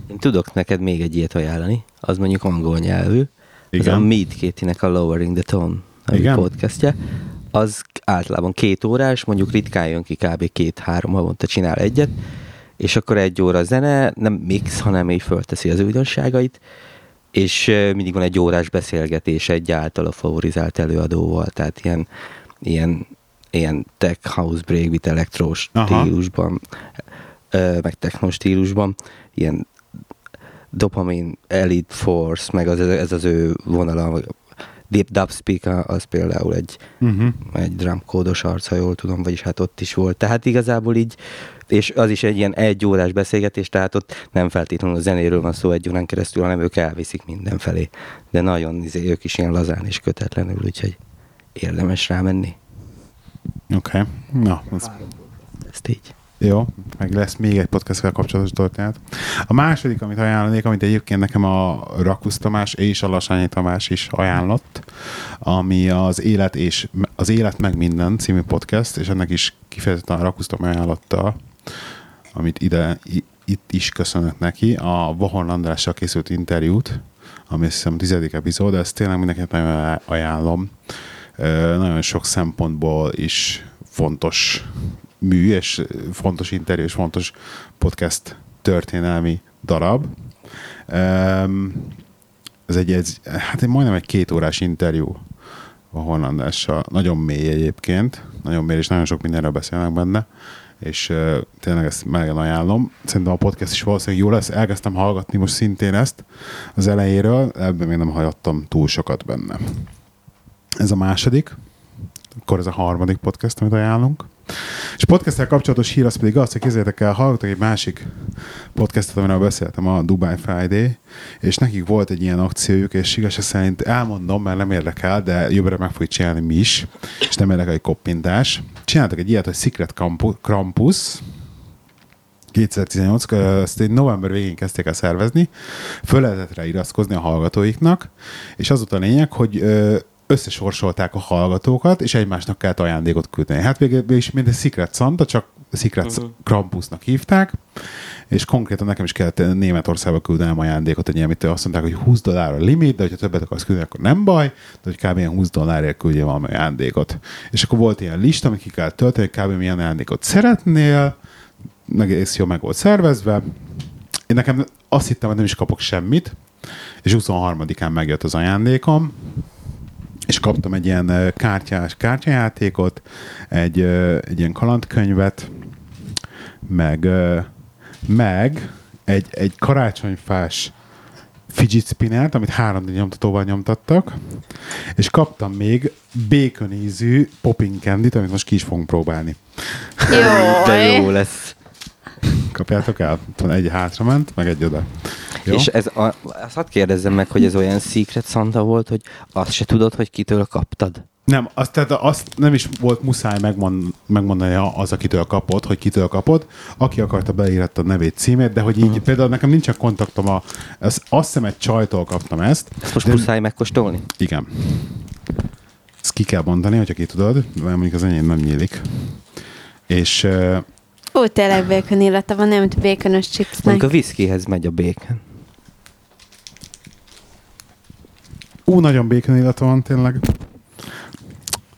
Én tudok neked még egy ilyet ajánlani, az mondjuk angol nyelvű. Igen. Az a Meet Katie-nek a Lowering the Tone Igen? podcastja. Az általában két órás, mondjuk ritkán jön ki, kb. két-három havonta csinál egyet, és akkor egy óra zene, nem mix, hanem így fölteszi az újdonságait, és mindig van egy órás beszélgetés egy általa favorizált előadóval, tehát ilyen, ilyen, ilyen tech house breakbeat elektro stílusban, meg techno stílusban, ilyen Dopamine, Elite Force, meg az, ez az ő vonala, Deep Dubspeak az például egy, uh-huh. egy drumkódos arc, ha jól tudom, vagyis hát ott is volt. Tehát igazából így, és az is egy ilyen egy órás beszélgetés, tehát ott nem feltétlenül a zenéről van szó egy órán keresztül, hanem ők elviszik mindenfelé. De nagyon, izé, ők is ilyen lazán és kötetlenül, úgyhogy érdemes rámenni. Oké, okay. na. Ez... Ezt így. Jó, meg lesz még egy podcastkel kapcsolatos történet. A második, amit ajánlanék, amit egyébként nekem a Rakusz Tamás és a Lasányi Tamás is ajánlott, ami az Élet és az Élet meg minden című podcast, és ennek is kifejezetten a Rakusz Tamás ajánlotta, amit ide, itt is köszönök neki, a Vahorn Andrással készült interjút, ami azt hiszem tizedik epizód, ezt tényleg mindenkinek nagyon ajánlom. Nagyon sok szempontból is fontos mű, és fontos interjú, és fontos podcast történelmi darab. Ez egy, ez, hát egy majdnem egy két órás interjú a Hollandással. Nagyon mély egyébként, nagyon mély, és nagyon sok mindenről beszélnek benne. és tényleg ezt melegen ajánlom. Szerintem a podcast is valószínűleg jó lesz. Elkezdtem hallgatni most szintén ezt az elejéről, ebben még nem hallottam túl sokat benne. Ez a második, akkor ez a harmadik podcast, amit ajánlunk. És podcasttel kapcsolatos hír az pedig az, hogy kézzétek el, hallgatok egy másik podcastot, amiről beszéltem, a Dubai Friday, és nekik volt egy ilyen akciójuk, és igazság szerint elmondom, mert nem érdekel, de jövőre meg fogjuk csinálni mi is, és nem érdekel egy koppintás. Csináltak egy ilyet, hogy Secret Campus, 2018, ezt egy november végén kezdték el szervezni, föl lehetett rá iratkozni a hallgatóiknak, és az volt a lényeg, hogy összesorsolták a hallgatókat, és egymásnak kellett ajándékot küldeni. Hát végül is mint egy Secret Santa, csak Secret uh-huh. Krampusnak hívták, és konkrétan nekem is kellett Németországba küldenem ajándékot, hogy amit azt mondták, hogy 20 dollár a limit, de hogyha többet akarsz küldeni, akkor nem baj, de hogy kb. ilyen 20 dollárért küldje valami ajándékot. És akkor volt ilyen lista, amit ki kell tölteni, hogy kb. milyen ajándékot szeretnél, meg egész jó meg volt szervezve. Én nekem azt hittem, hogy nem is kapok semmit, és 23-án megjött az ajándékom, és kaptam egy ilyen kártyás kártyajátékot, egy, egy ilyen kalandkönyvet, meg, meg egy, egy karácsonyfás fidget spinnert, amit 3D nyomtatóval nyomtattak, és kaptam még bacon ízű popping candy amit most ki is fogunk próbálni. Jó, De jó lesz. Kapjátok el? Egy hátra ment, meg egy oda. Jó? És ez a, azt hadd kérdezzem meg, hogy ez olyan Secret Santa volt, hogy azt se tudod, hogy kitől kaptad? Nem, azt, tehát azt nem is volt muszáj megmond, megmondani az, akitől kapott, hogy kitől kapott. Aki akarta, beírta a nevét, címét, de hogy így uh-huh. például nekem nincsen kontaktom a... Az, azt hiszem egy csajtól kaptam ezt. Ezt most de, muszáj megkóstolni? Igen. Ezt ki kell mondani, hogyha ki tudod, mert mondjuk az enyém nem nyílik. És... Ó, tényleg bacon illata van, nem békönös chipsnek. Mondjuk a whiskyhez megy a bacon. Ú, nagyon békön illata van tényleg.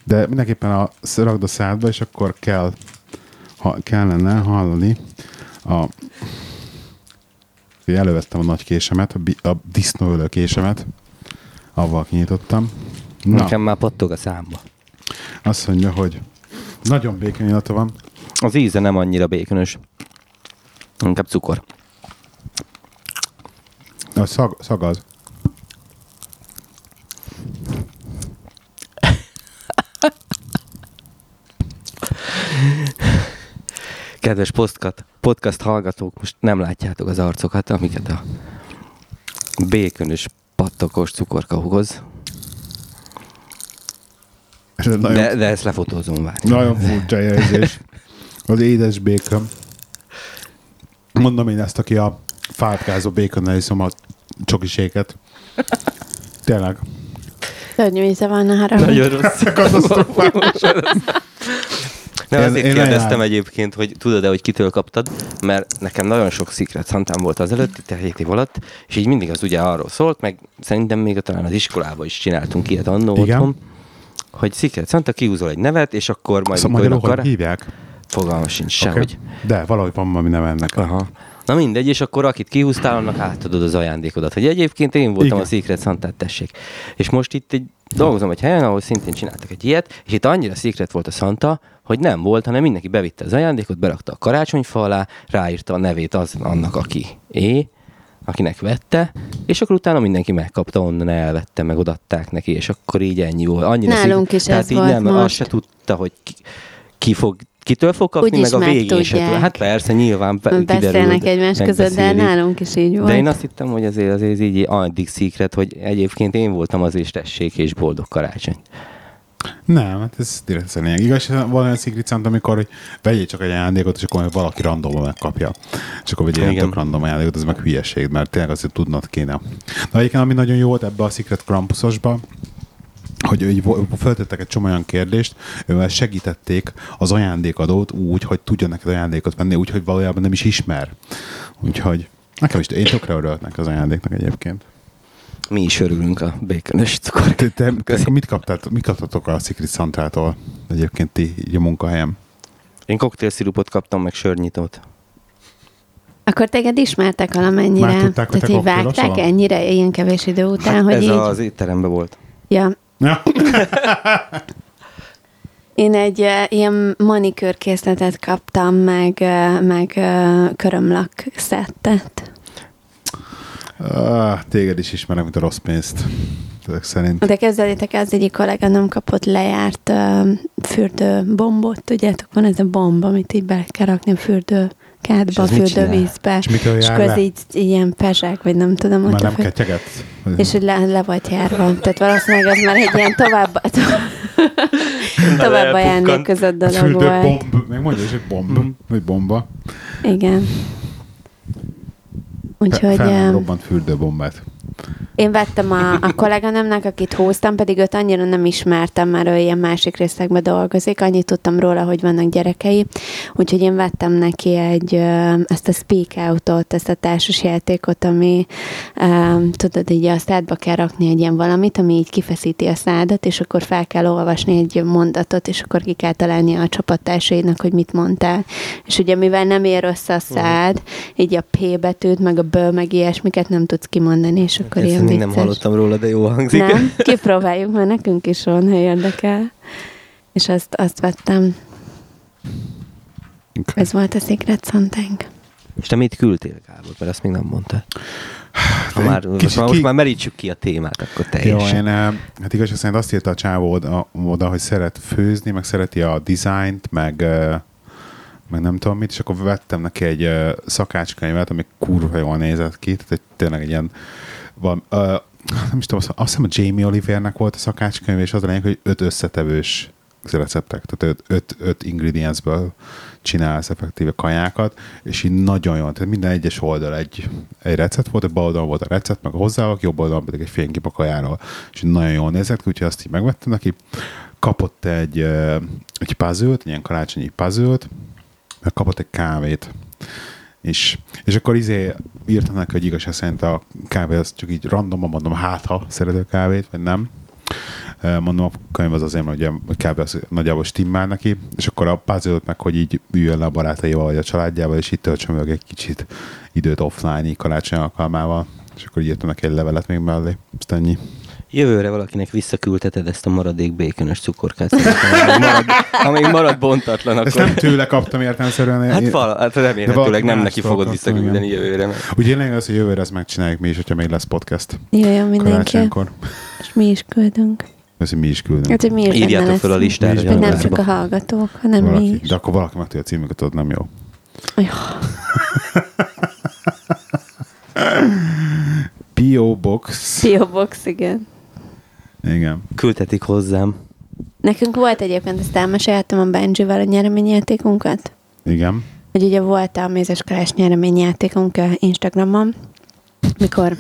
De mindenképpen a ragd a szádba, és akkor kell, ha kellene hallani a elővettem a nagy késemet, a, a disznóölő késemet, avval kinyitottam. Na. Nekem már pattog a számba. Azt mondja, hogy nagyon békön illata van. Az íze nem annyira békönös. Inkább cukor. A szag, szag az. Kedves podcast, podcast hallgatók, most nem látjátok az arcokat, amiket a békönös pattokos cukorka hoz. De, de ezt lefotózom már. Nagyon furcsa jelzés. Az édes békön. Mondom én ezt, aki a fátkázó békonnal iszom a csokiséket. Tényleg. Szörnyű íze van a Nagyon rossz. Nem, én, azért én kérdeztem ajánl. egyébként, hogy tudod-e, hogy kitől kaptad, mert nekem nagyon sok Secret Santám volt az előtt, itt 7 év alatt, és így mindig az ugye arról szólt, meg szerintem még talán az iskolában is csináltunk ilyet annó otthon, hogy Secret Santa kiúzol egy nevet, és akkor majd... Szóval magyarul akar... hogy hívják? Fogalma sincs okay. sehogy. De valahogy van valami neve ennek. Aha. Na mindegy, és akkor akit kihúztál, annak átadod az ajándékodat. Hogy egyébként én voltam Igen. a Secret santa tessék. És most itt egy, dolgozom egy helyen, ahol szintén csináltak egy ilyet, és itt annyira Secret volt a Santa, hogy nem volt, hanem mindenki bevitte az ajándékot, berakta a karácsonyfa alá, ráírta a nevét az annak, aki é, akinek vette, és akkor utána mindenki megkapta, onnan elvette, meg odatták neki, és akkor így ennyi volt. Annyira Nálunk szív, is tehát ez így volt nem, most. azt se tudta, hogy ki, ki fog kitől fog kapni, Úgyis meg a végén se tud. Hát persze, nyilván Beszélnek egymás között, de nálunk is így volt. De én azt hittem, hogy azért, azért így addig szíkret, hogy egyébként én voltam az és tessék és boldog karácsony. Nem, hát ez direkt a lényeg. Igaz, van olyan Secret Santa, amikor hogy vegyél csak egy ajándékot, és akkor valaki randomban megkapja. És akkor vegyél egy tök random ajándékot, ez meg hülyeség, mert tényleg azért tudnod kéne. De egyébként, ami nagyon jó volt ebbe a Secret Krampusosba, hogy, hogy feltettek egy csomó olyan kérdést, ővel segítették az ajándékadót úgy, hogy tudjon neked ajándékot venni, úgyhogy valójában nem is ismer. Úgyhogy nekem is, én tökre örültnek az ajándéknak egyébként. Mi is örülünk a békönös cukor. Te, te, te mit, kaptát, mit kaptatok a Secret Santától egyébként ti így a munkahelyem? Én koktélszirupot kaptam, meg sörnyitót. Akkor téged ismertek valamennyire? Már tudták, hogy Tehát, te vágták ennyire ilyen kevés idő után, hát hogy ez így... az étteremben volt. Ja. Ja. Én egy uh, ilyen manikőrkészletet kaptam, meg, uh, meg uh, körömlak szettet. Ah, téged is ismerem, mint a rossz pénzt. Szerint. De kezdjétek, az egyik kollega nem kapott lejárt uh, fürdőbombot, tudjátok, van ez a bomba, amit így be kell rakni a fürdő kádba, És fürdővízbe. És És jár akkor ez így ilyen pezsák, vagy nem tudom. Már nem ketyeget? És hogy le, le volt járva. Tehát valószínűleg az már egy ilyen tovább, tovább ajándékozott dolog volt. Fürdőbomb. Még mondja hogy bomb. Mhm. Vagy bomba. Igen. Úgyhogy, Fel robbant fürdőbombát. Én vettem a, a kolléganőmnek, akit hoztam, pedig őt annyira nem ismertem, mert ő ilyen másik részekben dolgozik, annyit tudtam róla, hogy vannak gyerekei, úgyhogy én vettem neki egy, ezt a speak outot, ezt a társas játékot, ami tudod, így a szádba kell rakni egy ilyen valamit, ami így kifeszíti a szádat, és akkor fel kell olvasni egy mondatot, és akkor ki kell találni a csapattársainak, hogy mit mondtál. És ugye mivel nem ér össze a szád, így a P betűt, meg a B, meg ilyesmiket nem tudsz kimondani, és akkor Ezt ilyen nem hallottam róla, de jó hangzik. Nem? Kipróbáljuk, mert nekünk is van, ha érdekel. És azt, azt vettem. Okay. Ez volt a Secret Santánk. És te mit küldtél, Gábor? Mert azt még nem mondtad. Ha már, most, már, most ki- már merítsük ki a témát, akkor Jó, teljesen. én, eh, hát igazság szerint azt írta a csávó oda, oda, hogy szeret főzni, meg szereti a dizájnt, meg, eh, meg nem tudom mit, és akkor vettem neki egy eh, szakácskönyvet, ami kurva jól nézett ki, tehát egy, tényleg egy ilyen, van, uh, nem is tudom, azt hiszem a Jamie Olivernek volt a szakácskönyv, és az a lényeg, hogy öt összetevős receptek, tehát öt, öt, öt ingredientsből csinálsz effektíve kajákat, és így nagyon jó, tehát minden egyes oldal egy, egy recept volt, a bal oldalon volt a recept, meg a hozzávalók, jobb oldalon pedig egy fénykép a kajáról, és nagyon jól nézett ki, úgyhogy azt így megvettem neki. Kapott egy, egy puzzle ilyen karácsonyi puzzle meg kapott egy kávét. És, és akkor izé írtam neki, hogy igazság szerint a kávé az csak így randomban mondom, hát ha szerető kávét, vagy nem. Mondom, a könyv az azért, mert ugye a kb. az nagyjából stimmel neki, és akkor a puzzle meg, hogy így üljön le a barátaival, vagy a családjával, és itt töltsön meg egy kicsit időt offline így karácsony alkalmával. És akkor írtam neki egy levelet még mellé. Azt ennyi. Jövőre valakinek visszaküldheted ezt a maradék békönös cukorkát. Még marad, marad bontatlan, Ezt akkor... nem tőle kaptam értelmeszerűen. Hát, vala, hát remélhetőleg nem neki fogod visszaküldeni igen. jövőre. Mert... Ugye lényeg az, hogy jövőre ezt megcsináljuk mi is, hogyha még lesz podcast Jöjjön mindenki, és mi is küldünk. Ezt hogy mi is küldünk. Hát, hogy mi is Írjátok fel a listára. Mi is Hogy nem csak a hallgatók, hanem mi valaki, is. de akkor valaki megtudja a címüket, az nem jó. Jó. P.O. Box. P.O. Box, igen. Igen. Küldhetik hozzám. Nekünk volt egyébként, ezt elmeséltem a Benjivel a nyereményjátékunkat. Igen. hogy ugye volt a mézes kalás nyereményjátékunk Instagramon, mikor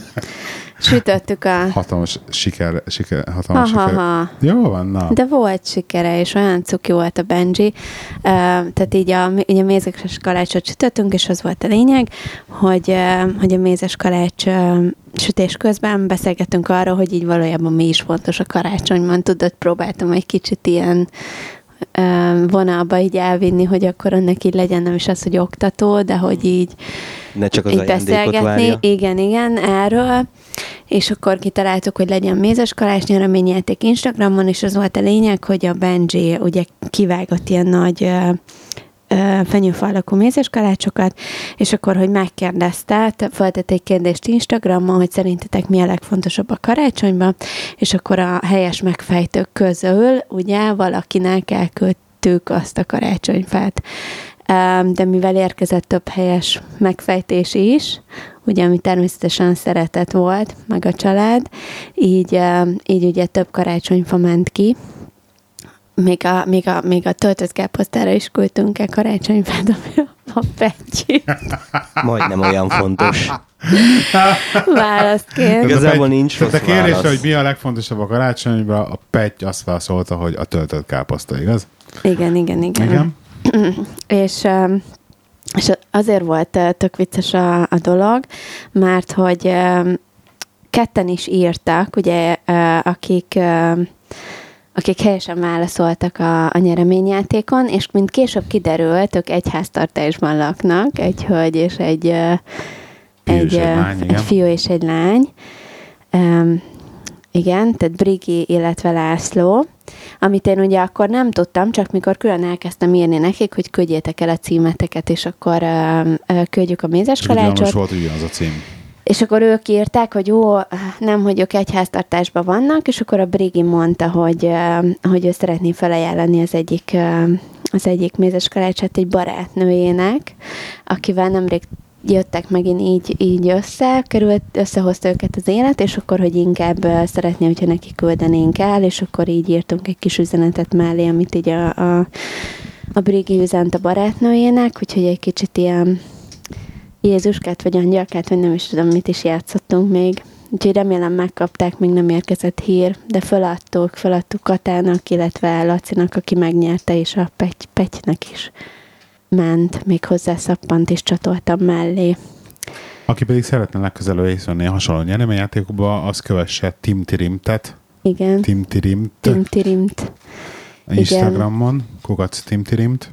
sütöttük a... Hatalmas siker, siker hatalmas Ha, siker. ha. Jó van, na. De volt sikere, és olyan cuki volt a Benji. Uh, tehát így a, így a mézes kalácsot sütöttünk, és az volt a lényeg, hogy, uh, hogy a mézes kalács uh, sütés közben beszélgettünk arról, hogy így valójában mi is fontos a karácsonyban. Tudod, próbáltam egy kicsit ilyen vonalba így elvinni, hogy akkor annak így legyen nem is az, hogy oktató, de hogy így Ne csak az így beszélgetni, várja. igen, igen, erről, és akkor kitaláltuk, hogy legyen mézes kalás nyereményjáték Instagramon, és az volt a lényeg, hogy a Benji ugye kivágott ilyen nagy ö, ö, fenyőfa alakú mézes kalácsokat, és akkor, hogy megkérdezte, te- feltett egy kérdést Instagramon, hogy szerintetek mi a legfontosabb a karácsonyban, és akkor a helyes megfejtők közül ugye valakinek elküldtük azt a karácsonyfát. De mivel érkezett több helyes megfejtés is, ugye, ami természetesen szeretet volt, meg a család, így, így ugye több karácsonyfa ment ki, még a, még a, még a töltött káposztára is küldtünk el karácsonyfát, a, a pecsi Majdnem olyan fontos. válaszként. Igazából nincs Tehát a rossz kérdésre, válasz. hogy mi a legfontosabb a karácsonyban, a Petty azt válaszolta, hogy a töltött káposzta, igaz? Igen, igen, igen. Igen. és, um, és azért volt uh, tök vicces a, a dolog, mert hogy um, ketten is írtak, ugye, uh, akik um, akik helyesen válaszoltak a, a nyereményjátékon, és mint később kiderült, ők egy háztartásban laknak, egy hölgy és egy, uh, Fiú és egy uh, lány, egy fiú és egy lány. Um, igen, tehát Brigi, illetve László, amit én ugye akkor nem tudtam, csak mikor külön elkezdtem írni nekik, hogy küldjétek el a címeteket, és akkor ö, ö, küldjük a mézes Ugyanaz kalácsot. volt ugyanaz a cím. És akkor ők írták, hogy jó, nem, hogy ők egy háztartásban vannak, és akkor a Brigi mondta, hogy, hogy ő szeretné felajánlani az egyik, az egyik mézes kalácsot egy barátnőjének, akivel nemrég jöttek megint így, így össze, került, összehozta őket az élet, és akkor, hogy inkább szeretné, hogyha neki küldenénk el, és akkor így írtunk egy kis üzenetet mellé, amit így a, a, a Brigi üzent a barátnőjének, úgyhogy egy kicsit ilyen Jézuskát, vagy angyalkát, vagy nem is tudom, mit is játszottunk még. Úgyhogy remélem megkapták, még nem érkezett hír, de feladtuk, feladtuk Katának, illetve Lacinak, aki megnyerte, és a Pety, Petynek is ment, még hozzá szappant is csatoltam mellé. Aki pedig szeretne legközelebb részt venni a hasonló nyereményjátékokba, az kövesse Tim Tirimtet, Igen, Tim Tirimt, Tim Tirimt. Instagramon, kukac Tim Tirimt,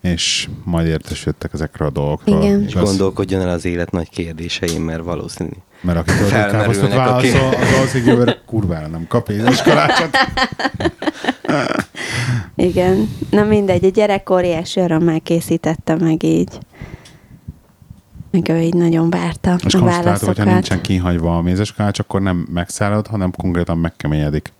és majd értesültek ezekről a dolgokról. Igen. És gondolkodjon el az élet nagy kérdéseim, mert valószínű. Mert aki a válaszol, az valószínűleg jövőre kurvára nem kap édes kalácsot. Igen. Na mindegy, a gyerek óriási örömmel készítette meg így. Meg ő így nagyon várta És a konstatáltuk, hogyha válaszokat. nincsen kihagyva a mézes kalács, akkor nem megszárad, hanem konkrétan megkeményedik.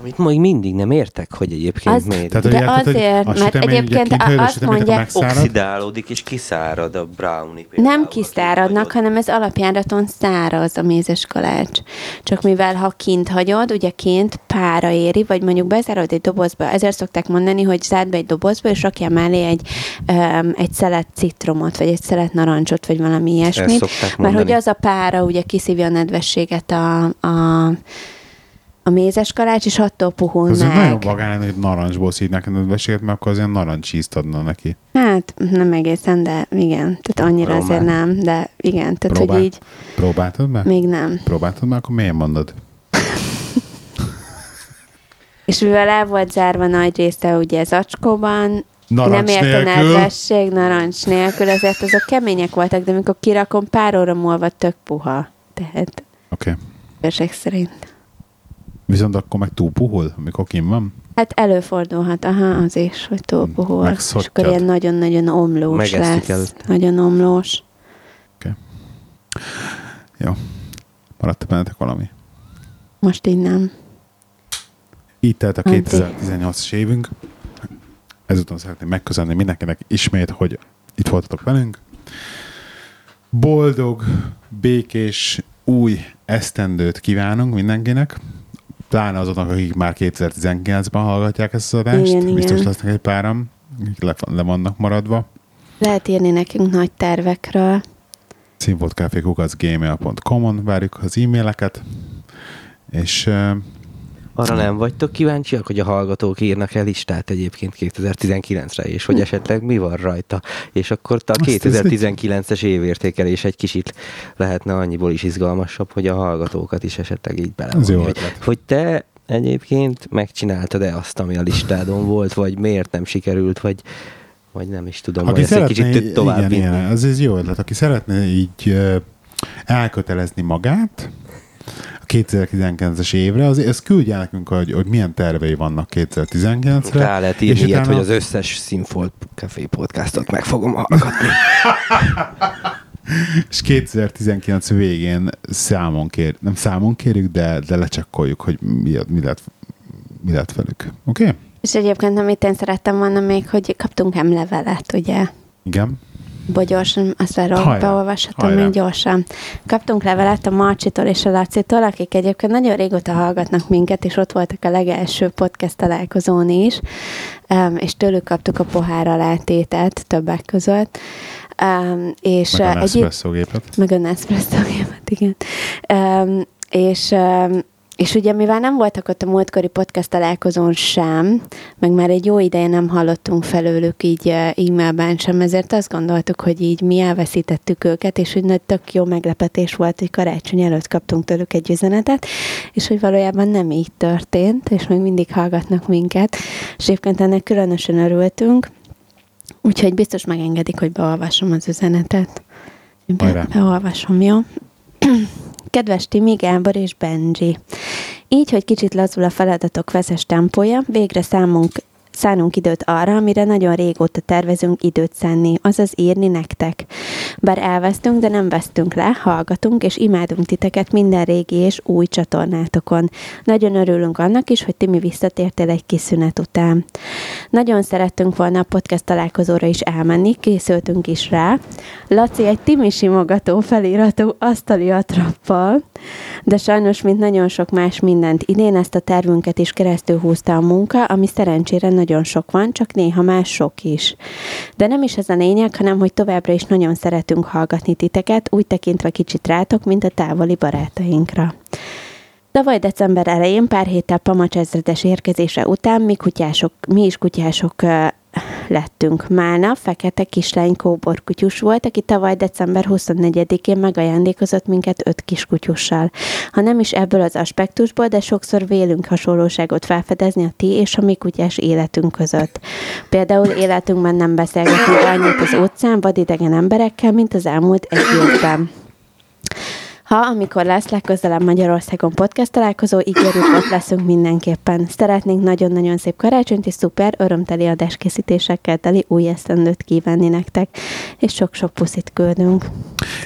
Amit még mindig nem értek, hogy egyébként Az- miért Tehát, hogy De érted, hogy azért, a mert sütemény, ugye egyébként kint azt mondják- oxidálódik és kiszárad a brownie például. Nem kiszáradnak, hanem ez alapjáraton száraz a mézes kalács. Csak mivel ha kint hagyod, ugye kint pára éri, vagy mondjuk bezárod egy dobozba, ezért szokták mondani, hogy zárd be egy dobozba, és rakjál mellé egy, um, egy szelet citromot, vagy egy szelet narancsot, vagy valami ilyesmit. Mert hogy az a pára ugye kiszívja a nedvességet a, a, a mézes kalács, és attól puhul azért nagyon lenne, hogy narancsból szívnak a nedvességet, mert akkor az ilyen narancsízt adna neki. Hát nem egészen, de igen. Tehát annyira Román. azért nem, de igen. Tehát, Próbál. hogy így Próbáltad meg? még nem. Próbáltad meg, akkor miért mondod? És mivel el volt zárva nagy része ugye zacskóban, Narancs nem ért a nélkül. nedvesség narancs nélkül, ezért azok kemények voltak, de amikor kirakom, pár óra múlva tök puha. Tehát Oké. Okay. szerint. Viszont akkor meg túl puhul, amikor kim van. Hát előfordulhat, aha, az is, hogy túl puhul. És akkor ilyen nagyon-nagyon omlós Megesszük lesz. előtte. Nagyon omlós. Jó. Maradt bennetek valami? Most így nem. Így telt a Addig. 2018-as évünk. Ezúton szeretném megköszönni mindenkinek ismét, hogy itt voltatok velünk. Boldog, békés, új esztendőt kívánunk mindenkinek. Pláne azoknak, akik már 2019-ben hallgatják ezt az adást. Igen, Biztos igen. lesznek egy páram, akik le, le vannak maradva. Lehet írni nekünk nagy tervekről. színfoltkáfékukacgmail.com-on várjuk az e-maileket, és Arra nem vagytok kíváncsiak, hogy a hallgatók írnak el listát egyébként 2019-re, és hogy esetleg mi van rajta. És akkor a Azt ez 2019-es évértékelés egy kicsit lehetne annyiból is izgalmasabb, hogy a hallgatók is esetleg így bele. Ez jó hogy, hogy te egyébként megcsináltad-e azt, ami a listádon volt, vagy miért nem sikerült, vagy, vagy nem is tudom, hogy ezt egy kicsit tovább igen, igen, ez, ez jó ötlet. Aki szeretne így elkötelezni magát 2019-es évre, az, ezt küldje nekünk, hogy, hogy milyen tervei vannak 2019-re. Rá lehet írni és ilyet, utána- hogy az összes Színfolt Café podcastot meg fogom hallgatni. És 2019 végén számon kér, nem számon kérjük, de, de lecsekkoljuk, hogy mi, mi, lett, mi lett velük. Oké? Okay? És egyébként, amit én szerettem volna még, hogy kaptunk emlevelet, ugye? Igen. Bo gyorsan, azt már beolvashatom még gyorsan. Kaptunk levelet a Marcsitól és a Lacitól, akik egyébként nagyon régóta hallgatnak minket, és ott voltak a legelső podcast találkozón is, és tőlük kaptuk a pohár alátétet többek között. Um, és Meg a egy, Nespresso gépet. meg a Nespresso gépet, igen. Um, és, um, és ugye mivel nem voltak ott a múltkori podcast találkozón sem, meg már egy jó ideje nem hallottunk felőlük így uh, e-mailben sem, ezért azt gondoltuk, hogy így mi elveszítettük őket, és hogy nagy tök jó meglepetés volt, hogy karácsony előtt kaptunk tőlük egy üzenetet, és hogy valójában nem így történt, és még mindig hallgatnak minket, és egyébként ennek különösen örültünk, úgyhogy biztos megengedik, hogy beolvasom az üzenetet. Be, beolvasom, jó? Kedves Timi, Gábor és Benji! Így, hogy kicsit lazul a feladatok veszes tempója, végre számunk szánunk időt arra, amire nagyon régóta tervezünk időt szánni, azaz írni nektek. Bár elvesztünk, de nem vesztünk le, hallgatunk és imádunk titeket minden régi és új csatornátokon. Nagyon örülünk annak is, hogy Timi visszatértél egy kis szünet után. Nagyon szerettünk volna a podcast találkozóra is elmenni, készültünk is rá. Laci egy Timi simogató feliratú asztali atrappal, de sajnos, mint nagyon sok más mindent idén, ezt a tervünket is keresztül húzta a munka, ami szerencsére nagyon sok van, csak néha más sok is. De nem is ez a lényeg, hanem hogy továbbra is nagyon szeretünk hallgatni titeket, úgy tekintve kicsit rátok, mint a távoli barátainkra. Tavaly december elején, pár héttel Pamacs ezredes érkezése után mi, kutyások, mi is kutyások lettünk. Málna fekete kislány kóborkutyus volt, aki tavaly december 24-én megajándékozott minket öt kiskutyussal. Ha nem is ebből az aspektusból, de sokszor vélünk hasonlóságot felfedezni a ti és a mi kutyás életünk között. Például életünkben nem beszélgetünk annyit az utcán vadidegen emberekkel, mint az elmúlt egy évben. Ha, amikor lesz legközelebb Magyarországon podcast találkozó, ígérjük, ott leszünk mindenképpen. Szeretnénk nagyon-nagyon szép karácsonyt és szuper, örömteli adáskészítésekkel teli új esztendőt kívánni nektek, és sok-sok puszit küldünk.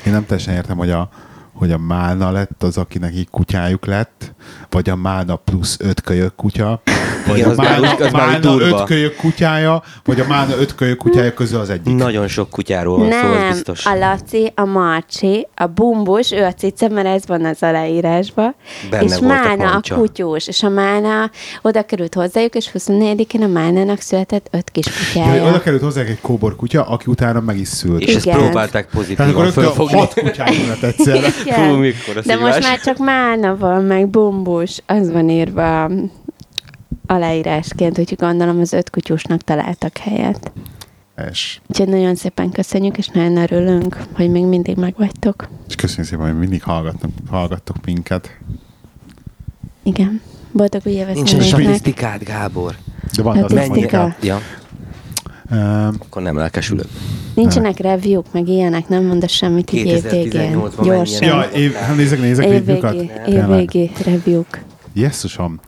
Én nem teljesen értem, hogy a, hogy a Málna lett az, akinek így kutyájuk lett, vagy a Málna plusz öt kölyök kutya, vagy Igen, a az már Málna, úgy- az már úgy Málna durva. öt kölyök kutyája, vagy a Málna öt kölyök kutyája közül az egyik. Nagyon sok kutyáról van szó, az Nem, biztos. a Laci, a Marcsi, a Bumbus, ő a cica, mert ez van az aláírásban, Benne és volt a Mána a, pancsa. kutyus, és a Mána oda került hozzájuk, és 24-én a Mánának született öt kis Ja, hogy oda kutyája. került hozzá egy kóbor kutya, aki utána meg is szült. És ezt Igen. próbálták Tehát akkor pozitívan fölfogni. hat kutyájuk lett egyszerre. Fú, mikor a De most már csak Mána van, meg Bumbus, az van írva aláírásként, úgyhogy gondolom az öt kutyusnak találtak helyet. És, Úgyhogy nagyon szépen köszönjük, és nagyon örülünk, hogy még mindig megvagytok. és köszönjük szépen, hogy mindig hallgattok, hallgattok minket. Igen. Boldog új évet Nincsen statisztikád, Gábor. De van, Hát az nem Statisztika. mondja. Ja, akkor nem lelkesülök. Nincsenek review meg ilyenek, nem mondasz semmit így év végén. 2018-ban Gyorsan. ja, év, hát nézek, nézek review-kat. Évvégi, review-k. Jesszusom.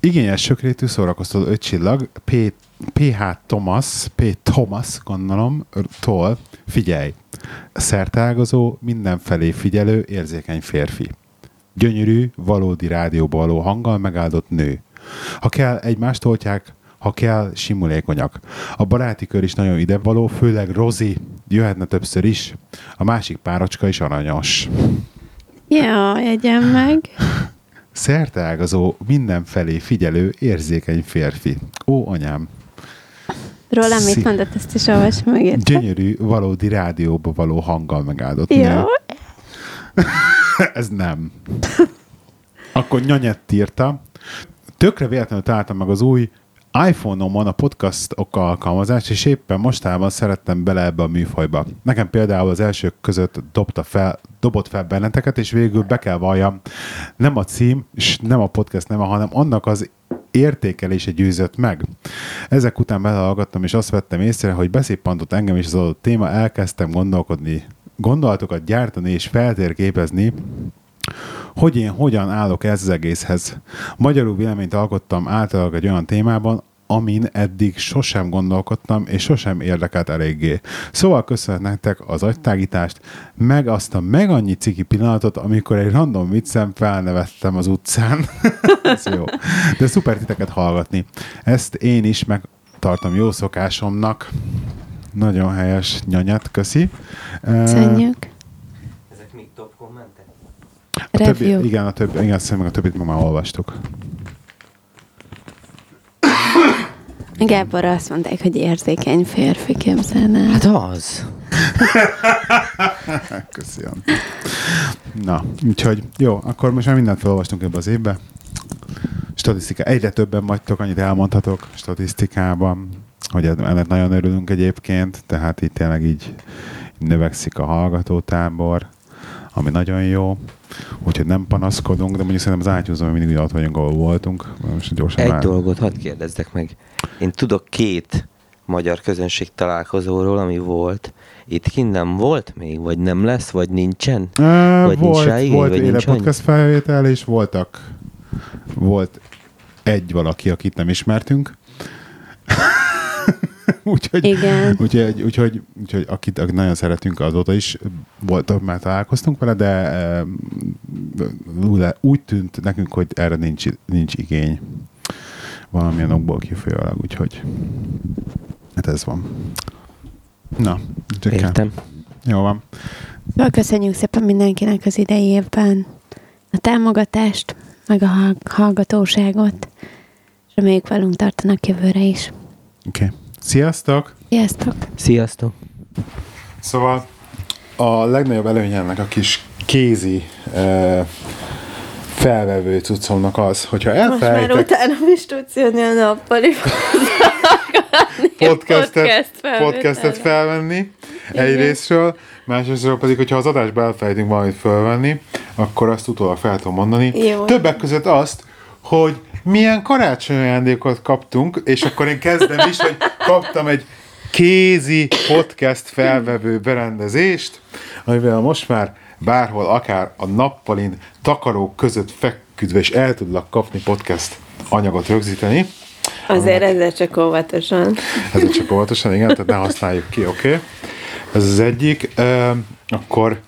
Igényes sökrétű szórakoztató öt csillag, P, PH Thomas, P. Thomas, gondolom, tól, figyelj, szertágazó, mindenfelé figyelő, érzékeny férfi. Gyönyörű, valódi rádióba való hanggal megáldott nő. Ha kell, egymást oltják, ha kell, simulékonyak. A baráti kör is nagyon idevaló, főleg Rozi, jöhetne többször is. A másik párocska is aranyos. Ja, jegyem meg. Szerteágazó, mindenfelé figyelő, érzékeny férfi. Ó, anyám. Rólam mit mondott, ezt is olvas meg. érted? Gyönyörű, valódi rádióba való hanggal megáldott Jó. nő. Ez nem. Akkor nyanyett írta. Tökre véletlenül találtam meg az új iPhone-omon a podcast oka alkalmazást, és éppen mostában szerettem bele ebbe a műfajba. Nekem például az elsők között dobta fel, dobott fel benneteket, és végül be kell valljam, nem a cím, és nem a podcast neve, hanem annak az értékelése győzött meg. Ezek után belehallgattam, és azt vettem észre, hogy beszippantott engem is az adott téma, elkezdtem gondolkodni, gondolatokat gyártani és feltérképezni, hogy én hogyan állok ez az egészhez. Magyarul véleményt alkottam általában egy olyan témában, amin eddig sosem gondolkodtam, és sosem érdekelt eléggé. Szóval köszönhet nektek az agytágítást, meg azt a meg annyi ciki pillanatot, amikor egy random viccem felnevettem az utcán. Ez jó. De szuper titeket hallgatni. Ezt én is megtartom jó szokásomnak. Nagyon helyes nyanyat, köszi. Köszönjük. Ezek még top kommentek? A többi, Review. igen, a többi, igen, azt meg a többit meg már olvastuk. Gábor azt mondták, hogy érzékeny férfi, képzelne. Hát az. Köszi, Antti. Na, úgyhogy jó, akkor most már mindent felolvastunk ebbe az évbe. Statisztika, egyre többen vagytok, annyit elmondhatok statisztikában, hogy ennek nagyon örülünk egyébként, tehát itt tényleg így növekszik a hallgatótábor, ami nagyon jó, úgyhogy nem panaszkodunk, de mondjuk szerintem az átyúzom, hogy mindig úgy ott vagyunk, ahol voltunk. Most gyorsan Egy vár- dolgot hadd kérdezzek meg. Én tudok két magyar közönség találkozóról, ami volt. Itt kint nem volt még, vagy nem lesz, vagy nincsen? Ö, Vagy nincs volt, rá igény, volt vagy nincs podcast felvétel, és voltak volt egy valaki, akit nem ismertünk. úgyhogy, Igen. Úgyhogy, úgyhogy, úgyhogy akit, akit nagyon szeretünk, azóta is volt, már találkoztunk vele, de eh, úgy- tűnt nekünk, hogy erre nincs, nincs igény valamilyen okból kifolyólag, úgyhogy hát ez van. Na, csak kell. Értem. Jó van. Jól köszönjük szépen mindenkinek az idei évben a támogatást, meg a hall- hallgatóságot, és reméljük velünk tartanak jövőre is. Oké. Okay. Sziasztok! Sziasztok! Sziasztok! Szóval a legnagyobb előnye ennek a kis kézi uh, felvevő cuccomnak az, hogyha Most már elfelejtek utána is tudsz jönni a nappali podcastet, podcast felvételre. podcastet felvenni egyrésztről, másrésztről pedig, hogyha az adásba elfelejtünk valamit felvenni, akkor azt utólag fel tudom mondani. Jó. Többek között azt, hogy milyen karácsonyi ajándékot kaptunk, és akkor én kezdem is, hogy kaptam egy kézi podcast felvevő berendezést, amivel most már bárhol, akár a nappalin takarók között feküdve is el tudlak kapni podcast anyagot rögzíteni. Azért ezzel csak óvatosan. Ez csak óvatosan, igen, tehát ne használjuk ki, oké. Okay. Ez az egyik. Ö, akkor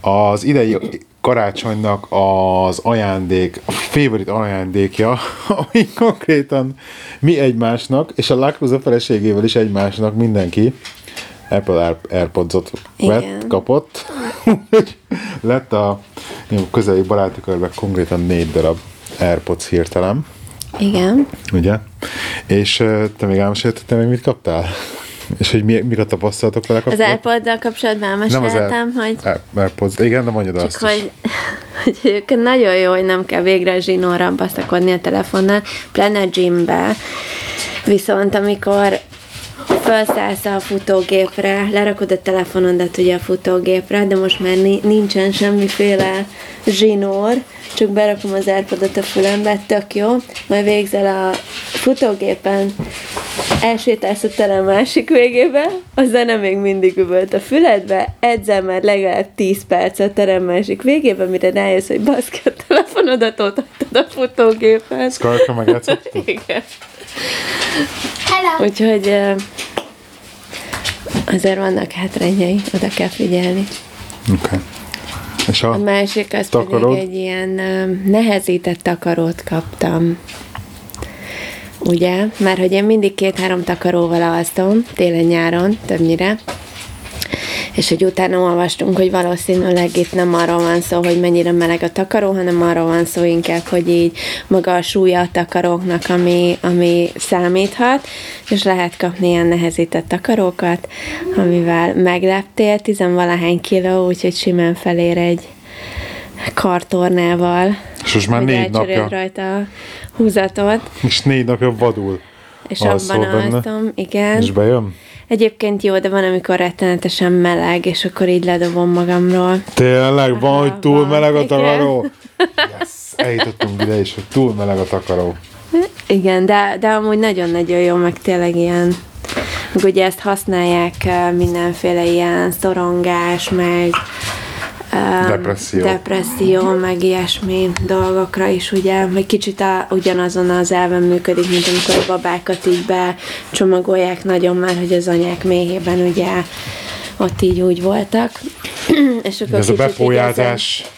az idei karácsonynak az ajándék, a favorite ajándékja, ami konkrétan mi egymásnak, és a Lákróza feleségével is egymásnak mindenki Apple Air- Airpods-ot vett, Igen. kapott. Lett a közeli baráti körben konkrétan négy darab Airpods hirtelen Igen. ugye? És te még elmesélted, te még mit kaptál? És hogy mi, mire tapasztalatok vele Az kapcsolatban? airpod kapcsolatban Nem az elmeséltem, hogy Air- Airpods, igen, de mondjad azt hogy, hogy egyébként nagyon jó, hogy nem kell végre zsinórra baszakodni a telefonnal, pláne gymbe. Viszont amikor felszállsz a futógépre, lerakod a telefonodat ugye a futógépre, de most már ni- nincsen semmiféle zsinór, csak berakom az airpodot a fülembe, tök jó, majd végzel a futógépen, elsétálsz a terem másik végébe, a zene még mindig üvölt a füledbe, edzel már legalább 10 perc a terem másik végébe, mire rájössz, hogy baszki a telefonodat ott a futógépen. Skarka megjátszottad? Igen. Hello! Úgyhogy azért vannak hátrányai, oda kell figyelni. Oké. Okay. És A a... másik az Takaród? pedig egy ilyen nehezített takarót kaptam. Ugye? Mert hogy én mindig két-három takaróval alszom, télen-nyáron többnyire. És hogy utána olvastunk, hogy valószínűleg itt nem arról van szó, hogy mennyire meleg a takaró, hanem arról van szó inkább, hogy így maga a súlya a takaróknak, ami, ami számíthat, és lehet kapni ilyen nehezített takarókat, amivel megleptél, tizenvalahány kiló, úgyhogy simán felér egy kartornával. És most már négy napja, rajta a húzatot, és négy napja vadul. és Alszol abban benne? alszom, igen. És bejön? Egyébként jó, de van, amikor rettenetesen meleg, és akkor így ledobom magamról. Tényleg van, Aha, hogy túl van, meleg a takaró? Yes, eljutottunk ide is, hogy túl meleg a takaró. Igen, de, de amúgy nagyon-nagyon jó, meg tényleg ilyen, meg ugye ezt használják eh, mindenféle ilyen szorongás, meg Depresszió. depresszió, meg ilyesmi dolgokra is, ugye, vagy kicsit a, ugyanazon az elven működik, mint amikor a babákat így becsomagolják nagyon már, hogy az anyák méhében ugye ott így úgy voltak. És akkor Ez a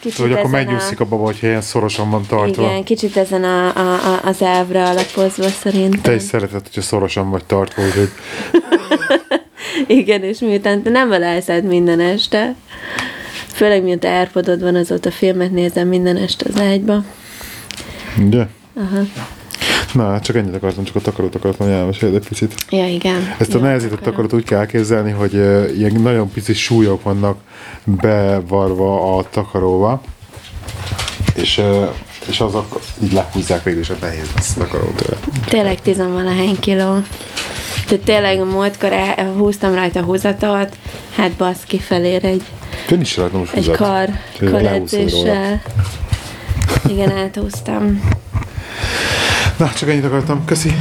kicsit hogy akkor ezen a- megnyugszik a baba, hogyha ilyen szorosan van tartva. Igen, kicsit ezen a, a, a, az elvre alapozva szerintem. Te is szereted, hogyha szorosan vagy tartva, úgyhogy Igen, és miután te nem elállsz minden este, főleg miután Airpodod van, azóta filmet nézem minden este az ágyba. ugye? Aha. Na, hát csak ennyit akartam, csak a takarót akartam elmesélni egy picit. Ja, igen. Ezt a ja, nehezített takarót úgy kell elképzelni, hogy uh, ilyen nagyon pici súlyok vannak bevarva a takaróba, és, uh, és azok így lehúzzák végül is a nehéz lesz a takaró tőle. Tényleg tizenvalahány kiló. Tehát tényleg múltkor el- húztam rajta húzatot, hát baszki felér egy, Én is rajta most egy húzat. kar, lehúzod róla. karedzéssel. Igen, áthúztam. Na, csak ennyit akartam. Köszi.